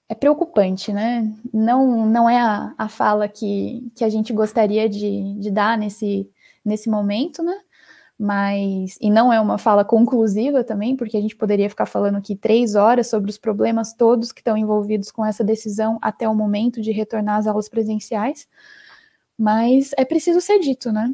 é preocupante, né? Não, não é a, a fala que, que a gente gostaria de, de dar nesse, nesse momento, né? Mas, e não é uma fala conclusiva também, porque a gente poderia ficar falando aqui três horas sobre os problemas todos que estão envolvidos com essa decisão até o momento de retornar às aulas presenciais. Mas é preciso ser dito, né?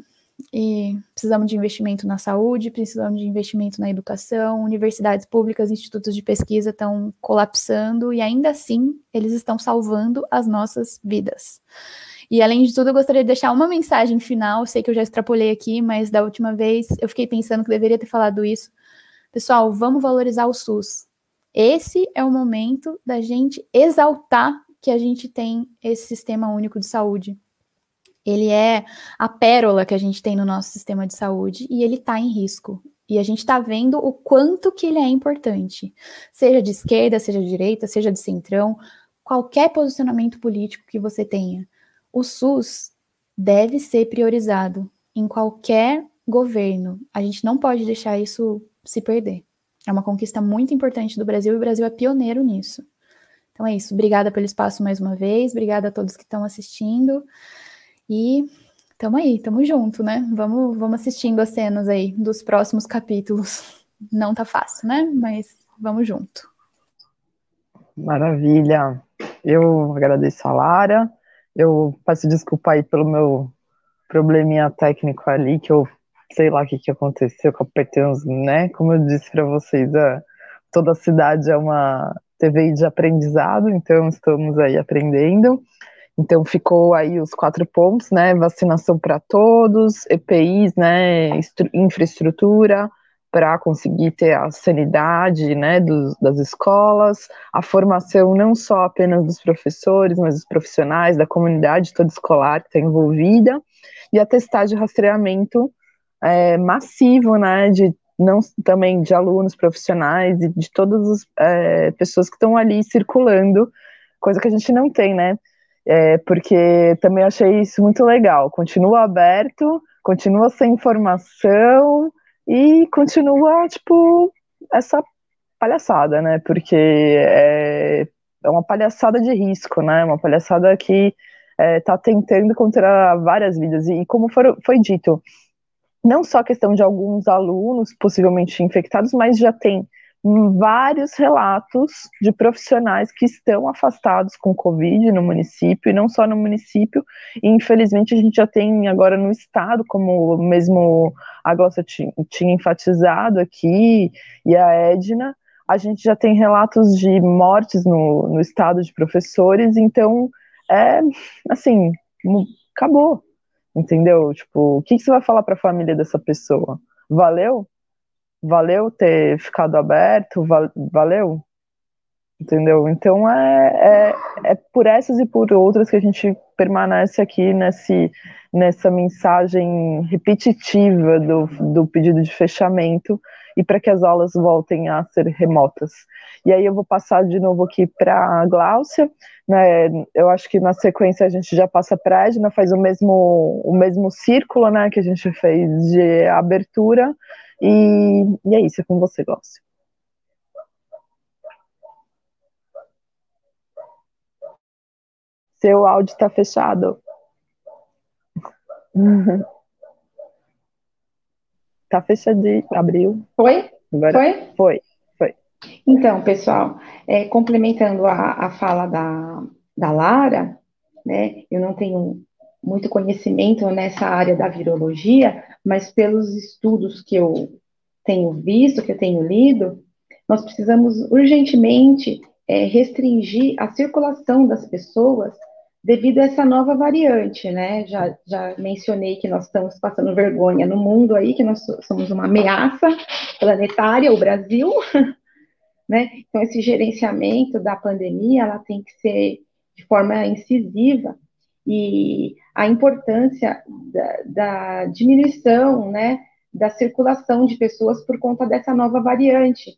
E precisamos de investimento na saúde, precisamos de investimento na educação, universidades públicas, institutos de pesquisa estão colapsando e ainda assim eles estão salvando as nossas vidas. E além de tudo, eu gostaria de deixar uma mensagem final. Sei que eu já extrapolei aqui, mas da última vez eu fiquei pensando que deveria ter falado isso. Pessoal, vamos valorizar o SUS. Esse é o momento da gente exaltar que a gente tem esse sistema único de saúde. Ele é a pérola que a gente tem no nosso sistema de saúde e ele está em risco. E a gente está vendo o quanto que ele é importante. Seja de esquerda, seja de direita, seja de centrão, qualquer posicionamento político que você tenha. O SUS deve ser priorizado em qualquer governo. A gente não pode deixar isso se perder. É uma conquista muito importante do Brasil e o Brasil é pioneiro nisso. Então é isso. Obrigada pelo espaço mais uma vez. Obrigada a todos que estão assistindo. E tamo aí, tamo junto, né? Vamos, vamos assistindo as cenas aí dos próximos capítulos. Não tá fácil, né? Mas vamos junto. Maravilha. Eu agradeço a Lara. Eu peço desculpa aí pelo meu probleminha técnico ali, que eu sei lá o que, que aconteceu, eu apertei uns, né? Como eu disse para vocês, é, toda a cidade é uma TV de aprendizado, então estamos aí aprendendo. Então ficou aí os quatro pontos, né? Vacinação para todos, EPIs, né? Infraestrutura para conseguir ter a sanidade, né? Dos, das escolas, a formação não só apenas dos professores, mas dos profissionais, da comunidade toda escolar que está envolvida, e a testagem de rastreamento é, massivo, né? De não também de alunos profissionais e de todas as é, pessoas que estão ali circulando, coisa que a gente não tem, né? É, porque também achei isso muito legal. Continua aberto, continua sem informação e continua, tipo, essa palhaçada, né? Porque é, é uma palhaçada de risco, né? Uma palhaçada que está é, tentando contra várias vidas. E como for, foi dito, não só a questão de alguns alunos possivelmente infectados, mas já tem vários relatos de profissionais que estão afastados com Covid no município, e não só no município, e infelizmente a gente já tem agora no estado, como mesmo a Glossa tinha enfatizado aqui, e a Edna, a gente já tem relatos de mortes no, no estado de professores, então, é, assim, acabou, entendeu? Tipo, o que, que você vai falar para a família dessa pessoa? Valeu? Valeu ter ficado aberto, valeu, entendeu? Então é, é, é por essas e por outras que a gente permanece aqui nesse, nessa mensagem repetitiva do, do pedido de fechamento e para que as aulas voltem a ser remotas. E aí eu vou passar de novo aqui para a Gláucia, né, eu acho que na sequência a gente já passa para a Edna, faz o mesmo, o mesmo círculo né, que a gente fez de abertura, e, e é isso, é com você, Glaucio. Seu áudio está fechado. Tá fechadinho. Abriu. Foi? Agora, foi? Foi, foi. Então, pessoal, é, complementando a, a fala da, da Lara, né, eu não tenho muito conhecimento nessa área da virologia, mas pelos estudos que eu tenho visto, que eu tenho lido, nós precisamos urgentemente é, restringir a circulação das pessoas devido a essa nova variante, né? Já, já mencionei que nós estamos passando vergonha no mundo aí, que nós somos uma ameaça planetária, o Brasil, né? Então, esse gerenciamento da pandemia, ela tem que ser de forma incisiva e a importância da, da diminuição, né, da circulação de pessoas por conta dessa nova variante,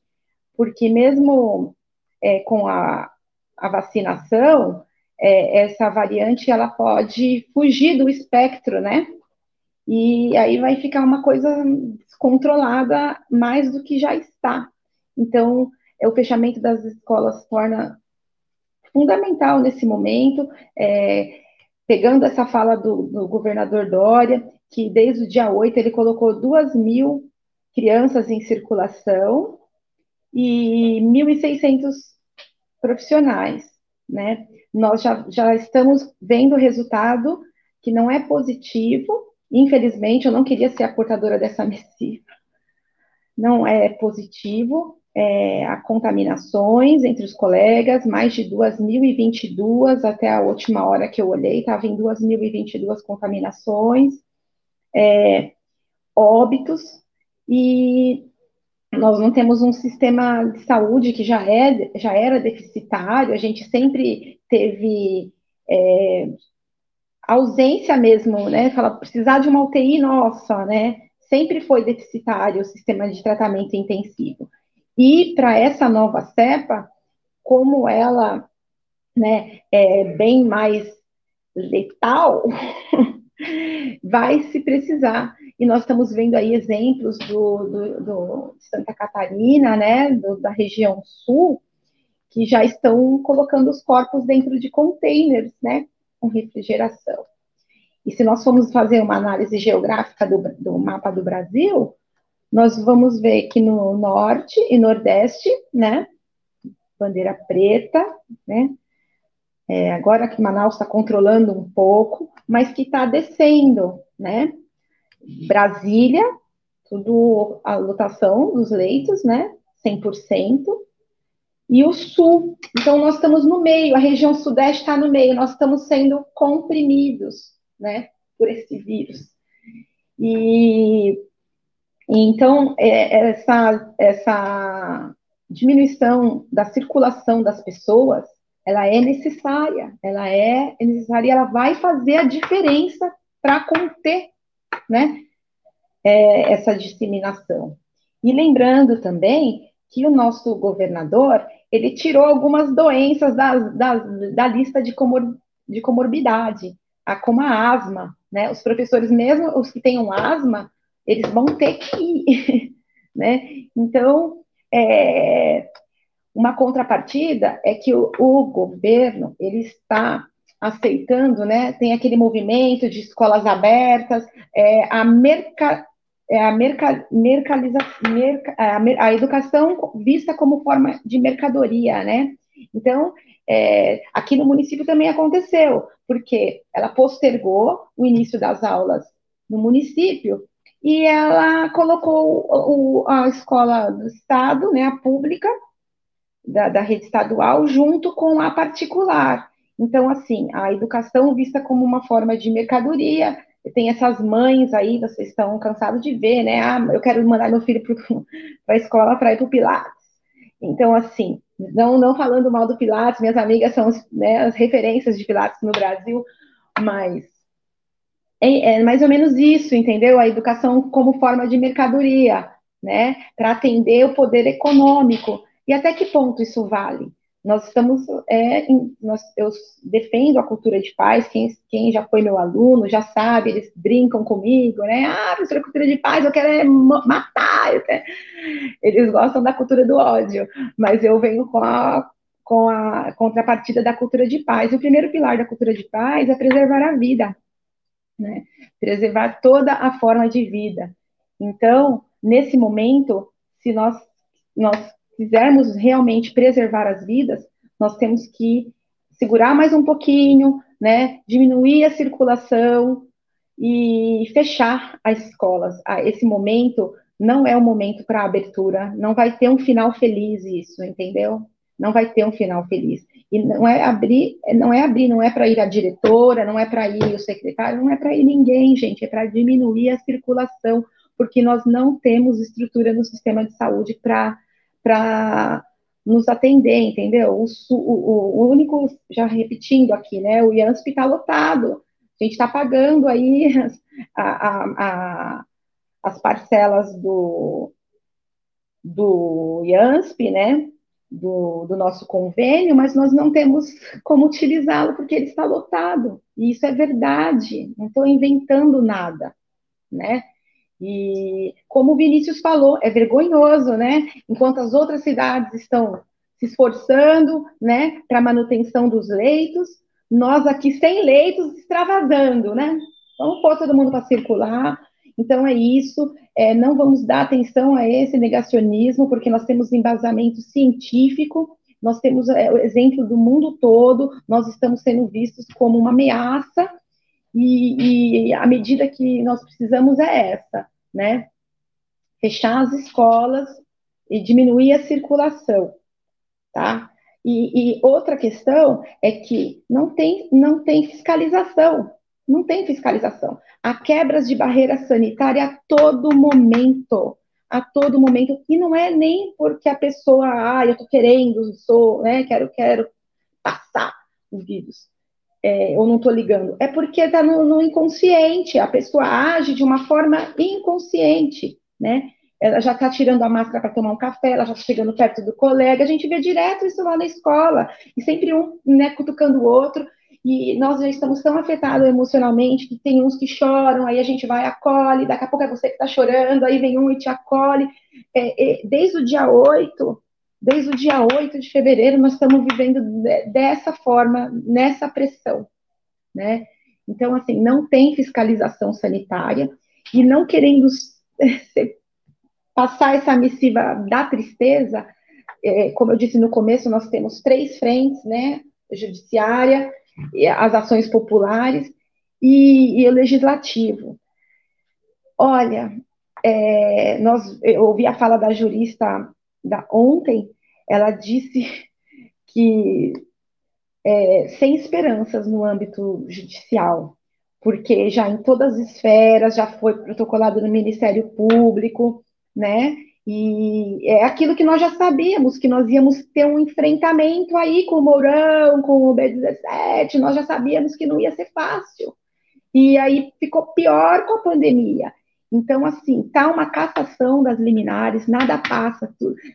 porque mesmo é, com a, a vacinação, é, essa variante ela pode fugir do espectro, né? E aí vai ficar uma coisa descontrolada mais do que já está. Então, é, o fechamento das escolas torna fundamental nesse momento, é, pegando essa fala do, do, governador Dória, que desde o dia 8 ele colocou duas mil crianças em circulação e 1.600 profissionais, né? Nós já, já estamos vendo o resultado que não é positivo, infelizmente, eu não queria ser a portadora dessa missiva, não é positivo, é, a contaminações entre os colegas, mais de 2.022, até a última hora que eu olhei, estava em 2.022 contaminações, é, óbitos, e nós não temos um sistema de saúde que já, é, já era deficitário, a gente sempre teve é, ausência mesmo, né? Fala, precisar de uma UTI nossa, né? Sempre foi deficitário o sistema de tratamento intensivo. E para essa nova cepa, como ela né, é bem mais letal, vai se precisar. E nós estamos vendo aí exemplos do, do, do Santa Catarina, né, do, da região sul, que já estão colocando os corpos dentro de containers, né, com refrigeração. E se nós formos fazer uma análise geográfica do, do mapa do Brasil, nós vamos ver que no norte e nordeste, né, bandeira preta, né, é, agora que Manaus está controlando um pouco, mas que está descendo, né, Brasília, tudo a lotação dos leitos, né, 100%, e o sul, então nós estamos no meio, a região sudeste está no meio, nós estamos sendo comprimidos, né, por esse vírus. E então, é, essa, essa diminuição da circulação das pessoas, ela é necessária, ela é necessária, ela vai fazer a diferença para conter, né, é, essa disseminação. E lembrando também que o nosso governador, ele tirou algumas doenças da, da, da lista de, comor, de comorbidade, como a asma, né, os professores, mesmo os que tenham asma, eles vão ter que ir, né? Então, é, uma contrapartida é que o, o, governo ele está aceitando, né? Tem aquele movimento de escolas abertas, é, a merca, é a, merca, mercaliza, merca, a, a, educação vista como forma de mercadoria, né? Então, é, aqui no município também aconteceu, porque ela postergou o início das aulas no município e ela colocou o, a escola do Estado, né, a pública, da, da rede estadual, junto com a particular. Então, assim, a educação vista como uma forma de mercadoria, tem essas mães aí, vocês estão cansados de ver, né? Ah, eu quero mandar meu filho para a escola para ir para o Pilates. Então, assim, não, não falando mal do Pilates, minhas amigas são né, as referências de Pilates no Brasil, mas é, é mais ou menos isso, entendeu? A educação como forma de mercadoria, né? Para atender o poder econômico. E até que ponto isso vale? Nós estamos, é, nós, eu defendo a cultura de paz, quem, quem já foi meu aluno já sabe, eles brincam comigo, né? Ah, professora, cultura de paz, eu quero é matar. Eu quero... Eles gostam da cultura do ódio, mas eu venho com a, com a contrapartida da cultura de paz. O primeiro pilar da cultura de paz é preservar a vida, né? Preservar toda a forma de vida. Então, nesse momento, se nós, nós quisermos realmente preservar as vidas, nós temos que segurar mais um pouquinho, né? Diminuir a circulação e fechar as escolas. Ah, esse momento não é o momento para abertura, não vai ter um final feliz isso, entendeu? Não vai ter um final feliz. E não é abrir, não é abrir, não é para ir a diretora, não é para ir o secretário, não é para ir ninguém, gente, é para diminuir a circulação, porque nós não temos estrutura no sistema de saúde para nos atender, entendeu? O, o, o, único, já repetindo aqui, né, o IANSP está lotado, a gente está pagando aí a, a, a, as parcelas do, do IANSP, né, do, do nosso convênio, mas nós não temos como utilizá-lo porque ele está lotado. E isso é verdade, não estou inventando nada, né? E como o Vinícius falou, é vergonhoso, né? Enquanto as outras cidades estão se esforçando, né, para manutenção dos leitos, nós aqui sem leitos extravasando, né? Vamos pôr todo mundo para circular. Então é isso. É, não vamos dar atenção a esse negacionismo, porque nós temos embasamento científico, nós temos é, o exemplo do mundo todo, nós estamos sendo vistos como uma ameaça, e, e a medida que nós precisamos é essa, né? Fechar as escolas e diminuir a circulação, tá? E, e, outra questão é que não tem, não tem fiscalização. Não tem fiscalização. Há quebras de barreira sanitária a todo momento. A todo momento. E não é nem porque a pessoa, ah, eu estou querendo, sou, né, quero, quero passar o vírus. É, não estou ligando. É porque está no, no inconsciente. A pessoa age de uma forma inconsciente, né? ela já está tirando a máscara para tomar um café, ela já está chegando perto do colega, a gente vê direto isso lá na escola, e sempre um né, cutucando o outro, e nós já estamos tão afetados emocionalmente que tem uns que choram, aí a gente vai acolhe, daqui a pouco é você que está chorando, aí vem um e te acolhe. É, é, desde o dia 8, desde o dia 8 de fevereiro, nós estamos vivendo dessa forma, nessa pressão, né? Então, assim, não tem fiscalização sanitária e não querendo passar essa missiva da tristeza, é, como eu disse no começo, nós temos três frentes, né? Judiciária, as ações populares e, e o legislativo. Olha, é, nós, eu ouvi a fala da jurista da ontem, ela disse que é, sem esperanças no âmbito judicial, porque já em todas as esferas já foi protocolado no Ministério Público, né? E é aquilo que nós já sabíamos, que nós íamos ter um enfrentamento aí com o Mourão, com o B17, nós já sabíamos que não ia ser fácil. E aí ficou pior com a pandemia. Então, assim, tá uma cassação das liminares, nada passa,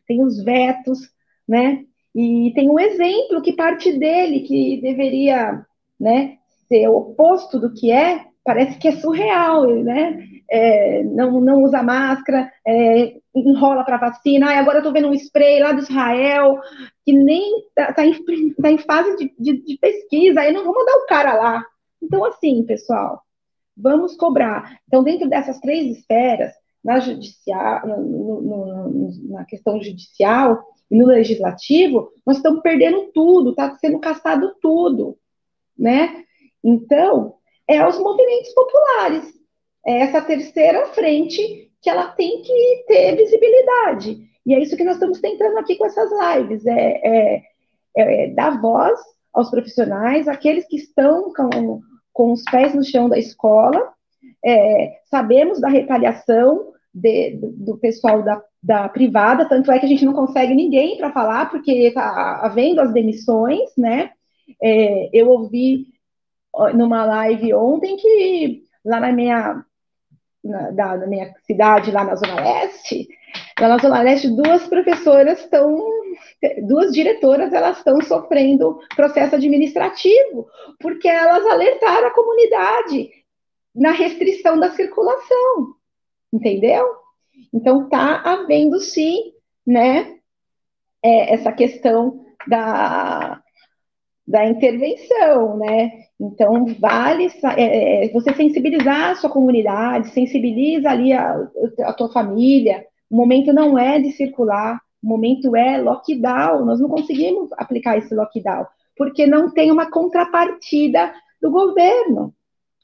tem os vetos, né? E tem um exemplo que parte dele, que deveria né, ser oposto do que é, parece que é surreal, né? É, não, não usa máscara, é, enrola para vacina. agora eu estou vendo um spray lá do Israel, que nem está tá em, tá em, fase de, de, de, pesquisa, aí não vou mandar o cara lá. Então, assim, pessoal, vamos cobrar. Então, dentro dessas três esferas, na, judicial, no, no, na questão judicial e no legislativo, nós estamos perdendo tudo, está sendo caçado tudo, né? Então, é os movimentos populares. É essa terceira frente que ela tem que ter visibilidade. E é isso que nós estamos tentando aqui com essas lives, é, é, é, é dar voz aos profissionais, aqueles que estão com, com os pés no chão da escola, é, sabemos da retaliação de, do, do, pessoal da, da, privada, tanto é que a gente não consegue ninguém para falar, porque está havendo as demissões, né? É, eu ouvi numa live ontem que lá na minha na, da, na minha cidade, lá na Zona Leste, lá na Zona Leste, duas professoras estão, duas diretoras, elas estão sofrendo processo administrativo, porque elas alertaram a comunidade na restrição da circulação, entendeu? Então, está havendo, sim, né, é, essa questão da, da intervenção, né? Então, vale é, é, você sensibilizar a sua comunidade, sensibiliza ali a, a tua família. O momento não é de circular, o momento é lockdown. Nós não conseguimos aplicar esse lockdown, porque não tem uma contrapartida do governo.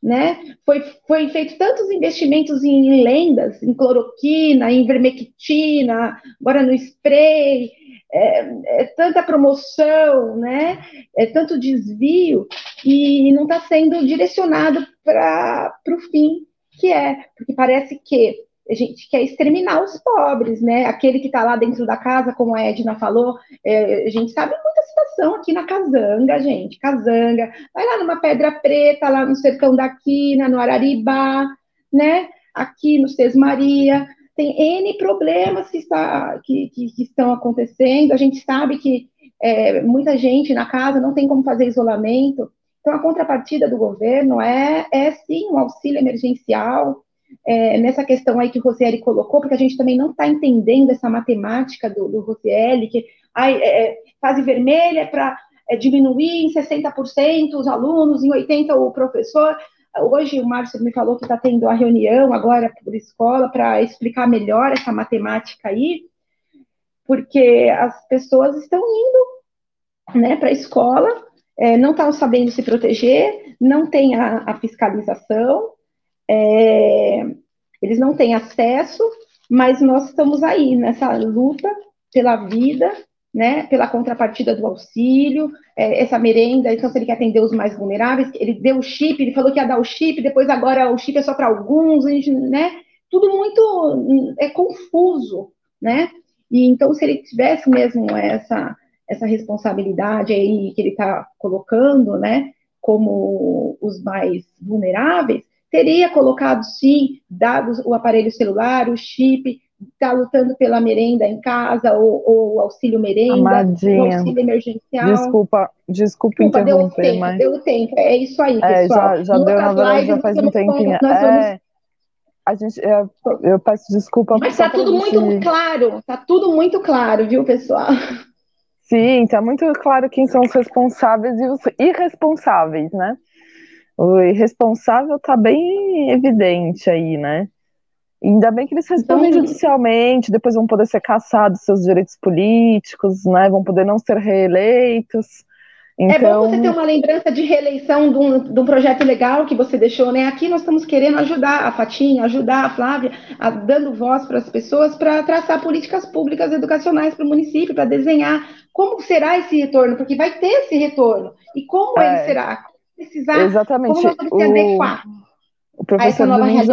Né? Foi, foi feito tantos investimentos em lendas, em cloroquina, em vermectina, agora no spray, é, é tanta promoção, né? É tanto desvio e não está sendo direcionado para o fim que é, porque parece que a gente quer exterminar os pobres, né? Aquele que está lá dentro da casa, como a Edna falou, é, a gente sabe muita situação aqui na Casanga, gente, Casanga, vai lá numa Pedra Preta, lá no Sertão da Quina, no Araribá, né? Aqui no Sesmaria, tem N problemas que, está, que, que, que estão acontecendo, a gente sabe que é, muita gente na casa não tem como fazer isolamento, então a contrapartida do governo é, é sim um auxílio emergencial, é, nessa questão aí que o Rosieri colocou, porque a gente também não está entendendo essa matemática do, do Rosieri, que ai, é, é fase vermelha é para é, diminuir em 60% os alunos, em 80% o professor. Hoje o Márcio me falou que está tendo a reunião agora por escola para explicar melhor essa matemática aí, porque as pessoas estão indo né, para a escola, é, não estão sabendo se proteger, não tem a, a fiscalização, é, eles não têm acesso, mas nós estamos aí nessa luta pela vida, né, pela contrapartida do auxílio, é, essa merenda, então se ele quer atender os mais vulneráveis, ele deu o chip, ele falou que ia dar o chip, depois agora o chip é só para alguns, a gente, né, tudo muito é confuso, né, e então se ele tivesse mesmo essa, essa responsabilidade aí que ele está colocando, né, como os mais vulneráveis, teria colocado, sim, dado o aparelho celular, o chip, está lutando pela merenda em casa, ou, ou auxílio merenda, Amadinha. auxílio emergencial. Desculpa, desculpa, desculpa interromper, deu tempo, mas... Deu tempo, é isso aí, é, pessoal. Já, já deu, na verdade, já faz um tempinho. Nós é, a gente, eu, eu, peço desculpa. Mas está tudo gente... muito claro, está tudo muito claro, viu, pessoal? Sim, está muito claro quem são os responsáveis e os irresponsáveis, né? O irresponsável está bem evidente aí, né? Ainda bem que eles respondem então, judicialmente, depois vão poder ser cassados seus direitos políticos, né? Vão poder não ser reeleitos. Então... É bom você ter uma lembrança de reeleição de um, de um, projeto legal que você deixou, né? Aqui nós estamos querendo ajudar a Fatinha, ajudar a Flávia, a, dando voz para as pessoas para traçar políticas públicas educacionais para o município, para desenhar como será esse retorno, porque vai ter esse retorno. E como é. ele será? Precisar. Exatamente. Como se adequar o, o professor Domingos,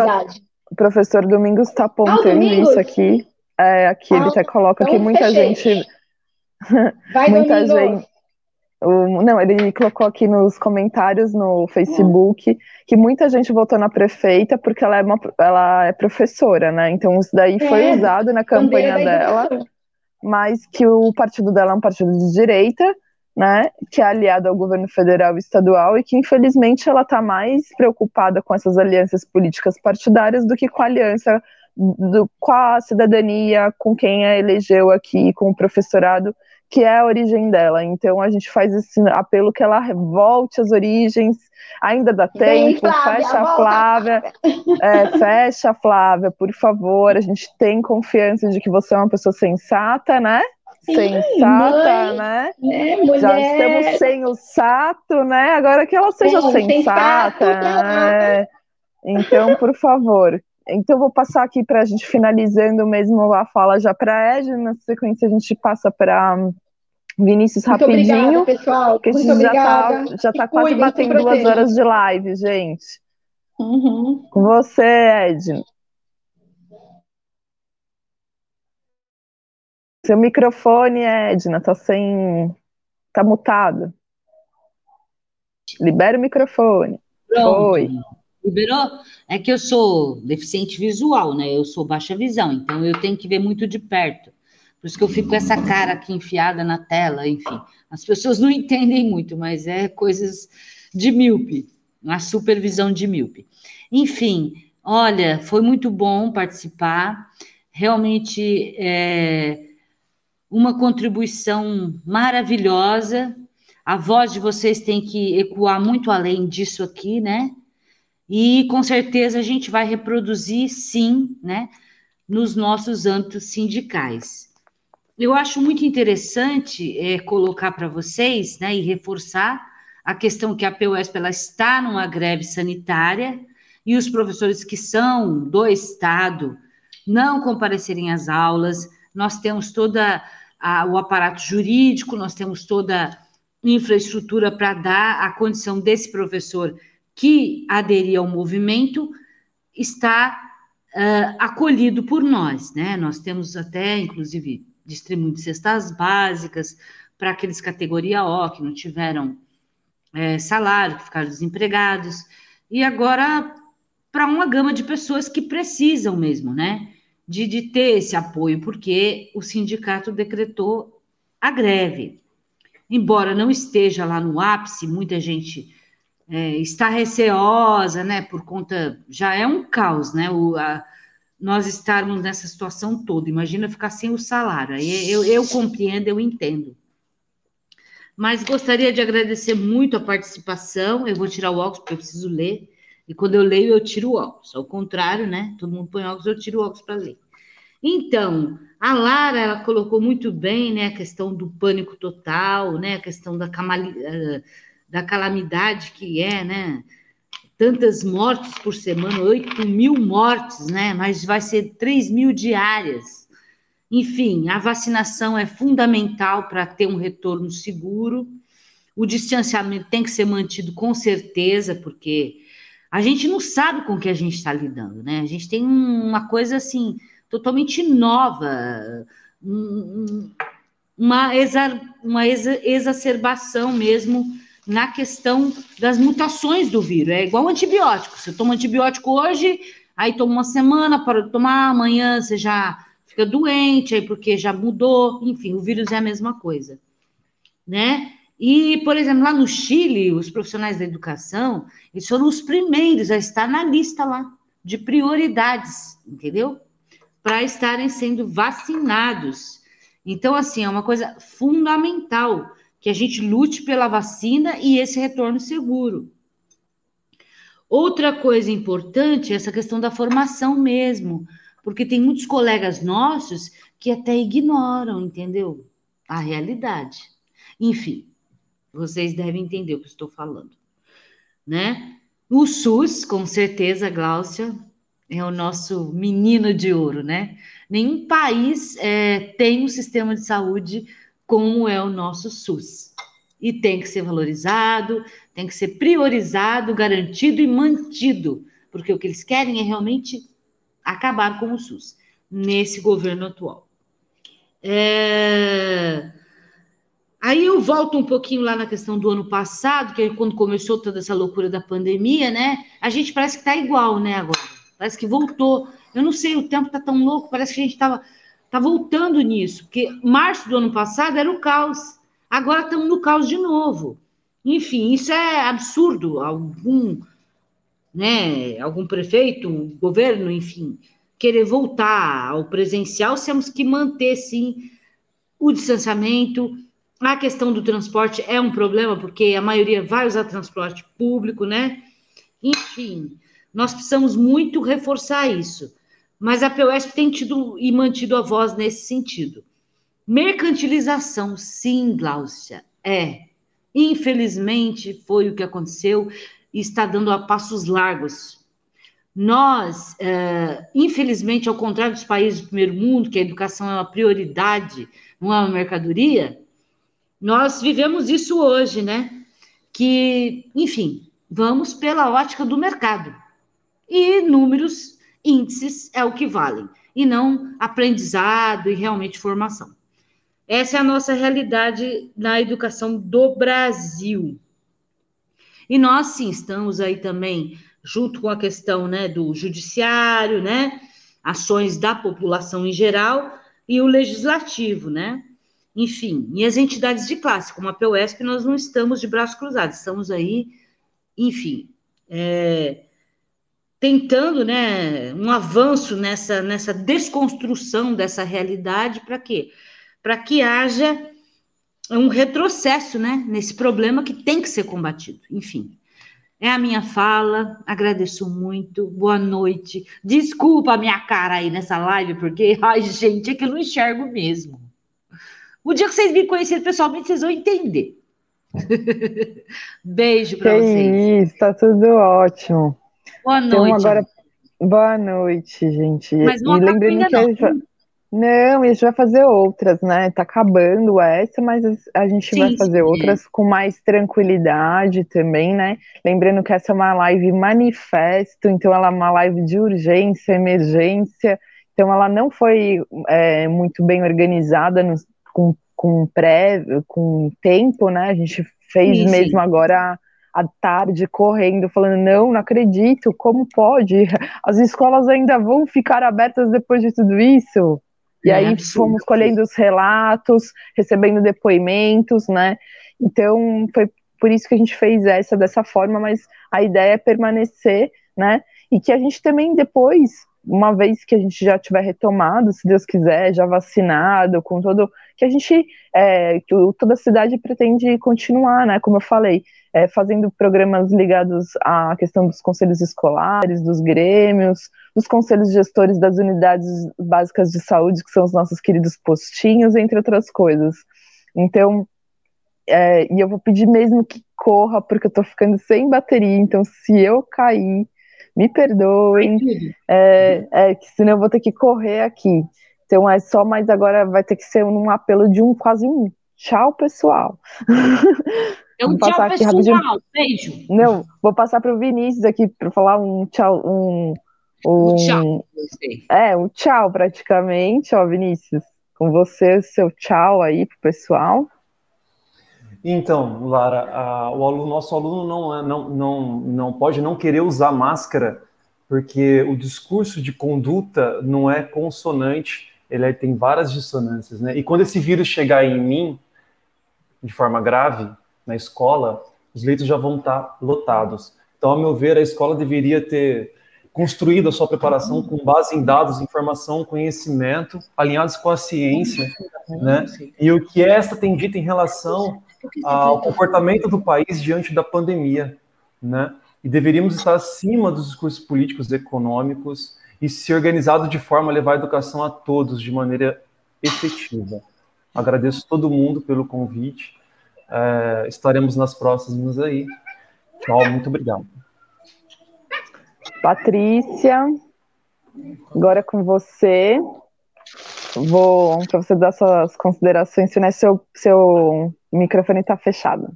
O professor Domingos está apontando ah, isso aqui. É, aqui ele até coloca que muita fechei. gente. Vai, muita Domingos. gente. O, não, ele colocou aqui nos comentários no Facebook hum. que muita gente votou na prefeita porque ela é, uma, ela é professora, né? Então isso daí é, foi usado na campanha dela, mas que o partido dela é um partido de direita né, que é aliada ao governo federal e estadual e que infelizmente ela está mais preocupada com essas alianças políticas partidárias do que com a aliança do, com a cidadania, com quem a elegeu aqui, com o professorado, que é a origem dela. Então a gente faz esse apelo que ela volte às origens, ainda dá tempo, Flávia, fecha a Flávia, é, fecha a Flávia, por favor. A gente tem confiança de que você é uma pessoa sensata, né? Sensata, mãe, né? né Já estamos sem o sato, né? Agora que ela seja Sim, sensata, né? Então, por favor. Então, vou passar aqui para a gente finalizando mesmo a fala já para a Ed. Na sequência, a gente passa para Vinícius Muito rapidinho. Obrigada, pessoal. Porque Muito a gente obrigada. já está tá quase cuidem, batendo duas horas de live, gente. Uhum. Com você, Ed. Seu microfone, Edna, tá sem. tá mutado. Libera o microfone. Pronto. Oi. Liberou? É que eu sou deficiente visual, né? Eu sou baixa visão, então eu tenho que ver muito de perto. Por isso que eu fico com essa cara aqui enfiada na tela, enfim. As pessoas não entendem muito, mas é coisas de míope, uma supervisão de míope. Enfim, olha, foi muito bom participar. Realmente é, uma contribuição maravilhosa. A voz de vocês tem que ecoar muito além disso aqui, né? E com certeza a gente vai reproduzir, sim, né, nos nossos âmbitos sindicais. Eu acho muito interessante é, colocar para vocês, né, e reforçar a questão que a PUESP ela está numa greve sanitária e os professores que são do Estado não comparecerem às aulas. Nós temos toda a, o aparato jurídico, nós temos toda a infraestrutura para dar a condição desse professor que aderir ao movimento está uh, acolhido por nós, né? Nós temos até, inclusive, distribuindo cestas básicas para aqueles categoria O que não tiveram é, salário, que ficaram desempregados, e agora para uma gama de pessoas que precisam mesmo, né? De, de ter esse apoio, porque o sindicato decretou a greve. Embora não esteja lá no ápice, muita gente é, está receosa, né? Por conta. Já é um caos, né? O, a, nós estarmos nessa situação toda. Imagina ficar sem o salário. Aí eu, eu compreendo, eu entendo. Mas gostaria de agradecer muito a participação. Eu vou tirar o óculos porque eu preciso ler. E quando eu leio, eu tiro o óculos. Ao contrário, né? Todo mundo põe óculos, eu tiro o óculos para ler. Então, a Lara, ela colocou muito bem, né? A questão do pânico total, né? A questão da, eh, da calamidade que é, né? Tantas mortes por semana, 8 mil mortes, né? Mas vai ser 3 mil diárias. Enfim, a vacinação é fundamental para ter um retorno seguro. O distanciamento tem que ser mantido com certeza, porque a gente não sabe com que a gente está lidando, né? A gente tem uma coisa assim totalmente nova, uma, exa, uma exa, exacerbação mesmo na questão das mutações do vírus. É igual antibiótico. Você toma antibiótico hoje, aí toma uma semana, para tomar, amanhã você já fica doente, aí porque já mudou. Enfim, o vírus é a mesma coisa, né? E, por exemplo, lá no Chile, os profissionais da educação, eles foram os primeiros a estar na lista lá de prioridades, entendeu? Para estarem sendo vacinados. Então, assim, é uma coisa fundamental que a gente lute pela vacina e esse retorno seguro. Outra coisa importante é essa questão da formação mesmo, porque tem muitos colegas nossos que até ignoram, entendeu? A realidade. Enfim, vocês devem entender o que estou falando, né? O SUS, com certeza, Gláucia, é o nosso menino de ouro, né? Nenhum país é, tem um sistema de saúde como é o nosso SUS. E tem que ser valorizado, tem que ser priorizado, garantido e mantido, porque o que eles querem é realmente acabar com o SUS nesse governo atual. É... Aí eu volto um pouquinho lá na questão do ano passado, que é quando começou toda essa loucura da pandemia, né? A gente parece que está igual, né, agora. Parece que voltou. Eu não sei, o tempo está tão louco, parece que a gente estava tá voltando nisso, porque março do ano passado era o caos. Agora estamos no caos de novo. Enfim, isso é absurdo. Algum, né, algum prefeito, governo, enfim, querer voltar ao presencial, temos que manter, sim, o distanciamento, a questão do transporte é um problema, porque a maioria vai usar transporte público, né? Enfim, nós precisamos muito reforçar isso. Mas a POSP tem tido e mantido a voz nesse sentido. Mercantilização, sim, Gláucia, é. Infelizmente, foi o que aconteceu e está dando a passos largos. Nós, é, infelizmente, ao contrário dos países do primeiro mundo, que a educação é uma prioridade, não é uma mercadoria, nós vivemos isso hoje, né? Que, enfim, vamos pela ótica do mercado. E números, índices é o que valem, e não aprendizado e realmente formação. Essa é a nossa realidade na educação do Brasil. E nós, sim, estamos aí também, junto com a questão né, do judiciário, né? Ações da população em geral e o legislativo, né? Enfim, e as entidades de classe, como a POSP, nós não estamos de braços cruzados, estamos aí, enfim, é, tentando né, um avanço nessa, nessa desconstrução dessa realidade, para quê? Para que haja um retrocesso né, nesse problema que tem que ser combatido, enfim. É a minha fala, agradeço muito, boa noite. Desculpa a minha cara aí nessa live, porque, ai, gente, é que eu não enxergo mesmo. O dia que vocês me conhecerem pessoalmente, vocês vão entender. Beijo para vocês. Isso, tá tudo ótimo. Boa então, noite. Então, agora, boa noite, gente. Mas não e lembrando que não. Não, a gente vai fazer outras, né? Tá acabando essa, mas a gente sim, vai fazer sim. outras com mais tranquilidade também, né? Lembrando que essa é uma live manifesto, então ela é uma live de urgência, emergência, então ela não foi é, muito bem organizada no, com, com pré, com tempo, né? A gente fez sim, mesmo agora à tarde correndo, falando: não, não acredito, como pode? As escolas ainda vão ficar abertas depois de tudo isso? E é aí absurdo. fomos colhendo os relatos, recebendo depoimentos, né? Então foi por isso que a gente fez essa dessa forma, mas a ideia é permanecer, né? E que a gente também depois, uma vez que a gente já tiver retomado, se Deus quiser, já vacinado, com todo, que a gente, é, que toda a cidade pretende continuar, né? Como eu falei, é, fazendo programas ligados à questão dos conselhos escolares, dos grêmios, dos conselhos gestores das unidades básicas de saúde, que são os nossos queridos postinhos, entre outras coisas. Então, é, e eu vou pedir mesmo que corra, porque eu tô ficando sem bateria, então se eu cair, me perdoem, é, é, que senão eu vou ter que correr aqui. Então é só, mas agora vai ter que ser um apelo de um quase um tchau, pessoal. É um tchau, pessoal. Rapidinho. Beijo. Não, vou passar para o Vinícius aqui para falar um tchau, um, um, um tchau. É, um tchau praticamente, ó, Vinícius. Com você, seu tchau aí pro pessoal. Então, Lara, a, o aluno, nosso aluno não, é, não, não, não pode não querer usar máscara, porque o discurso de conduta não é consonante, ele tem várias dissonâncias, né? E quando esse vírus chegar em mim, de forma grave, na escola, os leitos já vão estar lotados. Então, a meu ver, a escola deveria ter construído a sua preparação com base em dados, informação, conhecimento, alinhados com a ciência, né? E o que esta tem dito em relação ao comportamento do país diante da pandemia, né? E deveríamos estar acima dos discursos políticos econômicos e se organizado de forma a levar a educação a todos de maneira efetiva. Agradeço todo mundo pelo convite é, estaremos nas próximas aí. Tchau, muito obrigado. Patrícia, agora com você. Vou para você dar suas considerações, se né, seu, seu microfone está fechado.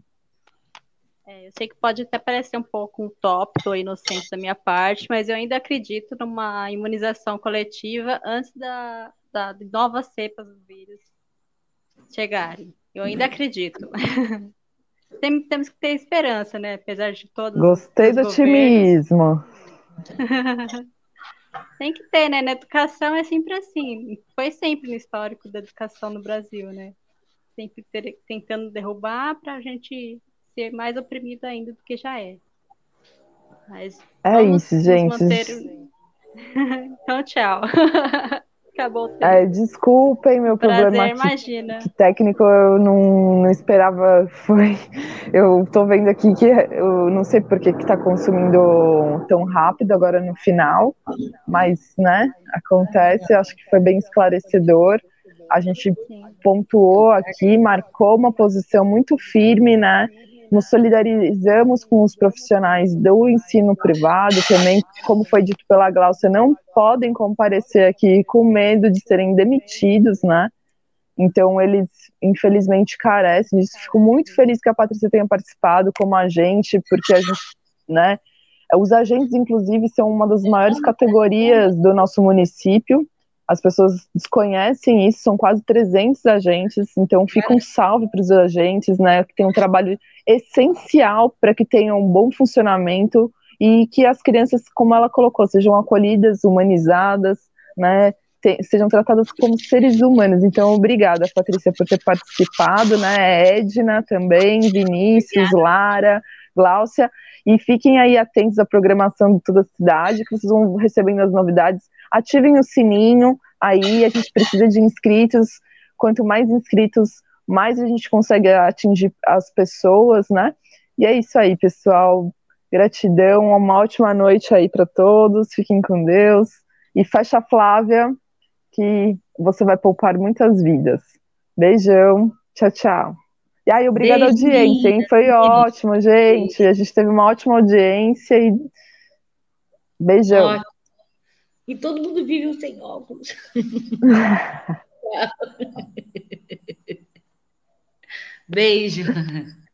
Eu sei que pode até parecer um pouco um tópico inocente da minha parte, mas eu ainda acredito numa imunização coletiva antes da, da de novas cepas do vírus chegarem. Eu ainda acredito. Tem, temos que ter esperança, né? Apesar de todos. Gostei do otimismo. Tem que ter, né? Na educação é sempre assim. Foi sempre no histórico da educação no Brasil, né? Sempre ter, tentando derrubar para a gente ser mais oprimido ainda do que já é. Mas é isso, gente. Manter... então, tchau. Acabou o tempo. É, desculpem meu Prazer, problema imagina. Que técnico eu não, não esperava. Foi. Eu tô vendo aqui que eu não sei por que está consumindo tão rápido agora no final, mas né, acontece, acho que foi bem esclarecedor. A gente pontuou aqui, marcou uma posição muito firme, né? Nos solidarizamos com os profissionais do ensino privado, também, como foi dito pela Glaucia, não podem comparecer aqui com medo de serem demitidos, né? Então, eles, infelizmente, carecem disso. Fico muito feliz que a Patrícia tenha participado como agente, porque a gente, né? Os agentes, inclusive, são uma das maiores categorias do nosso município, as pessoas desconhecem isso, são quase 300 agentes, então fica um salve para os agentes, né, que tem um trabalho essencial para que tenha um bom funcionamento e que as crianças, como ela colocou, sejam acolhidas, humanizadas, né, te, sejam tratadas como seres humanos. Então, obrigada, Patrícia, por ter participado, né, Edna também, Vinícius, Lara, Gláucia, e fiquem aí atentos à programação de toda a cidade, que vocês vão recebendo as novidades ativem o sininho, aí a gente precisa de inscritos, quanto mais inscritos, mais a gente consegue atingir as pessoas, né? E é isso aí, pessoal. Gratidão, uma ótima noite aí para todos, fiquem com Deus. E fecha Flávia, que você vai poupar muitas vidas. Beijão, tchau, tchau. E aí, obrigada à audiência, hein? Foi ótimo, gente. A gente teve uma ótima audiência e beijão. Ótimo. E todo mundo vive sem óculos. Beijo.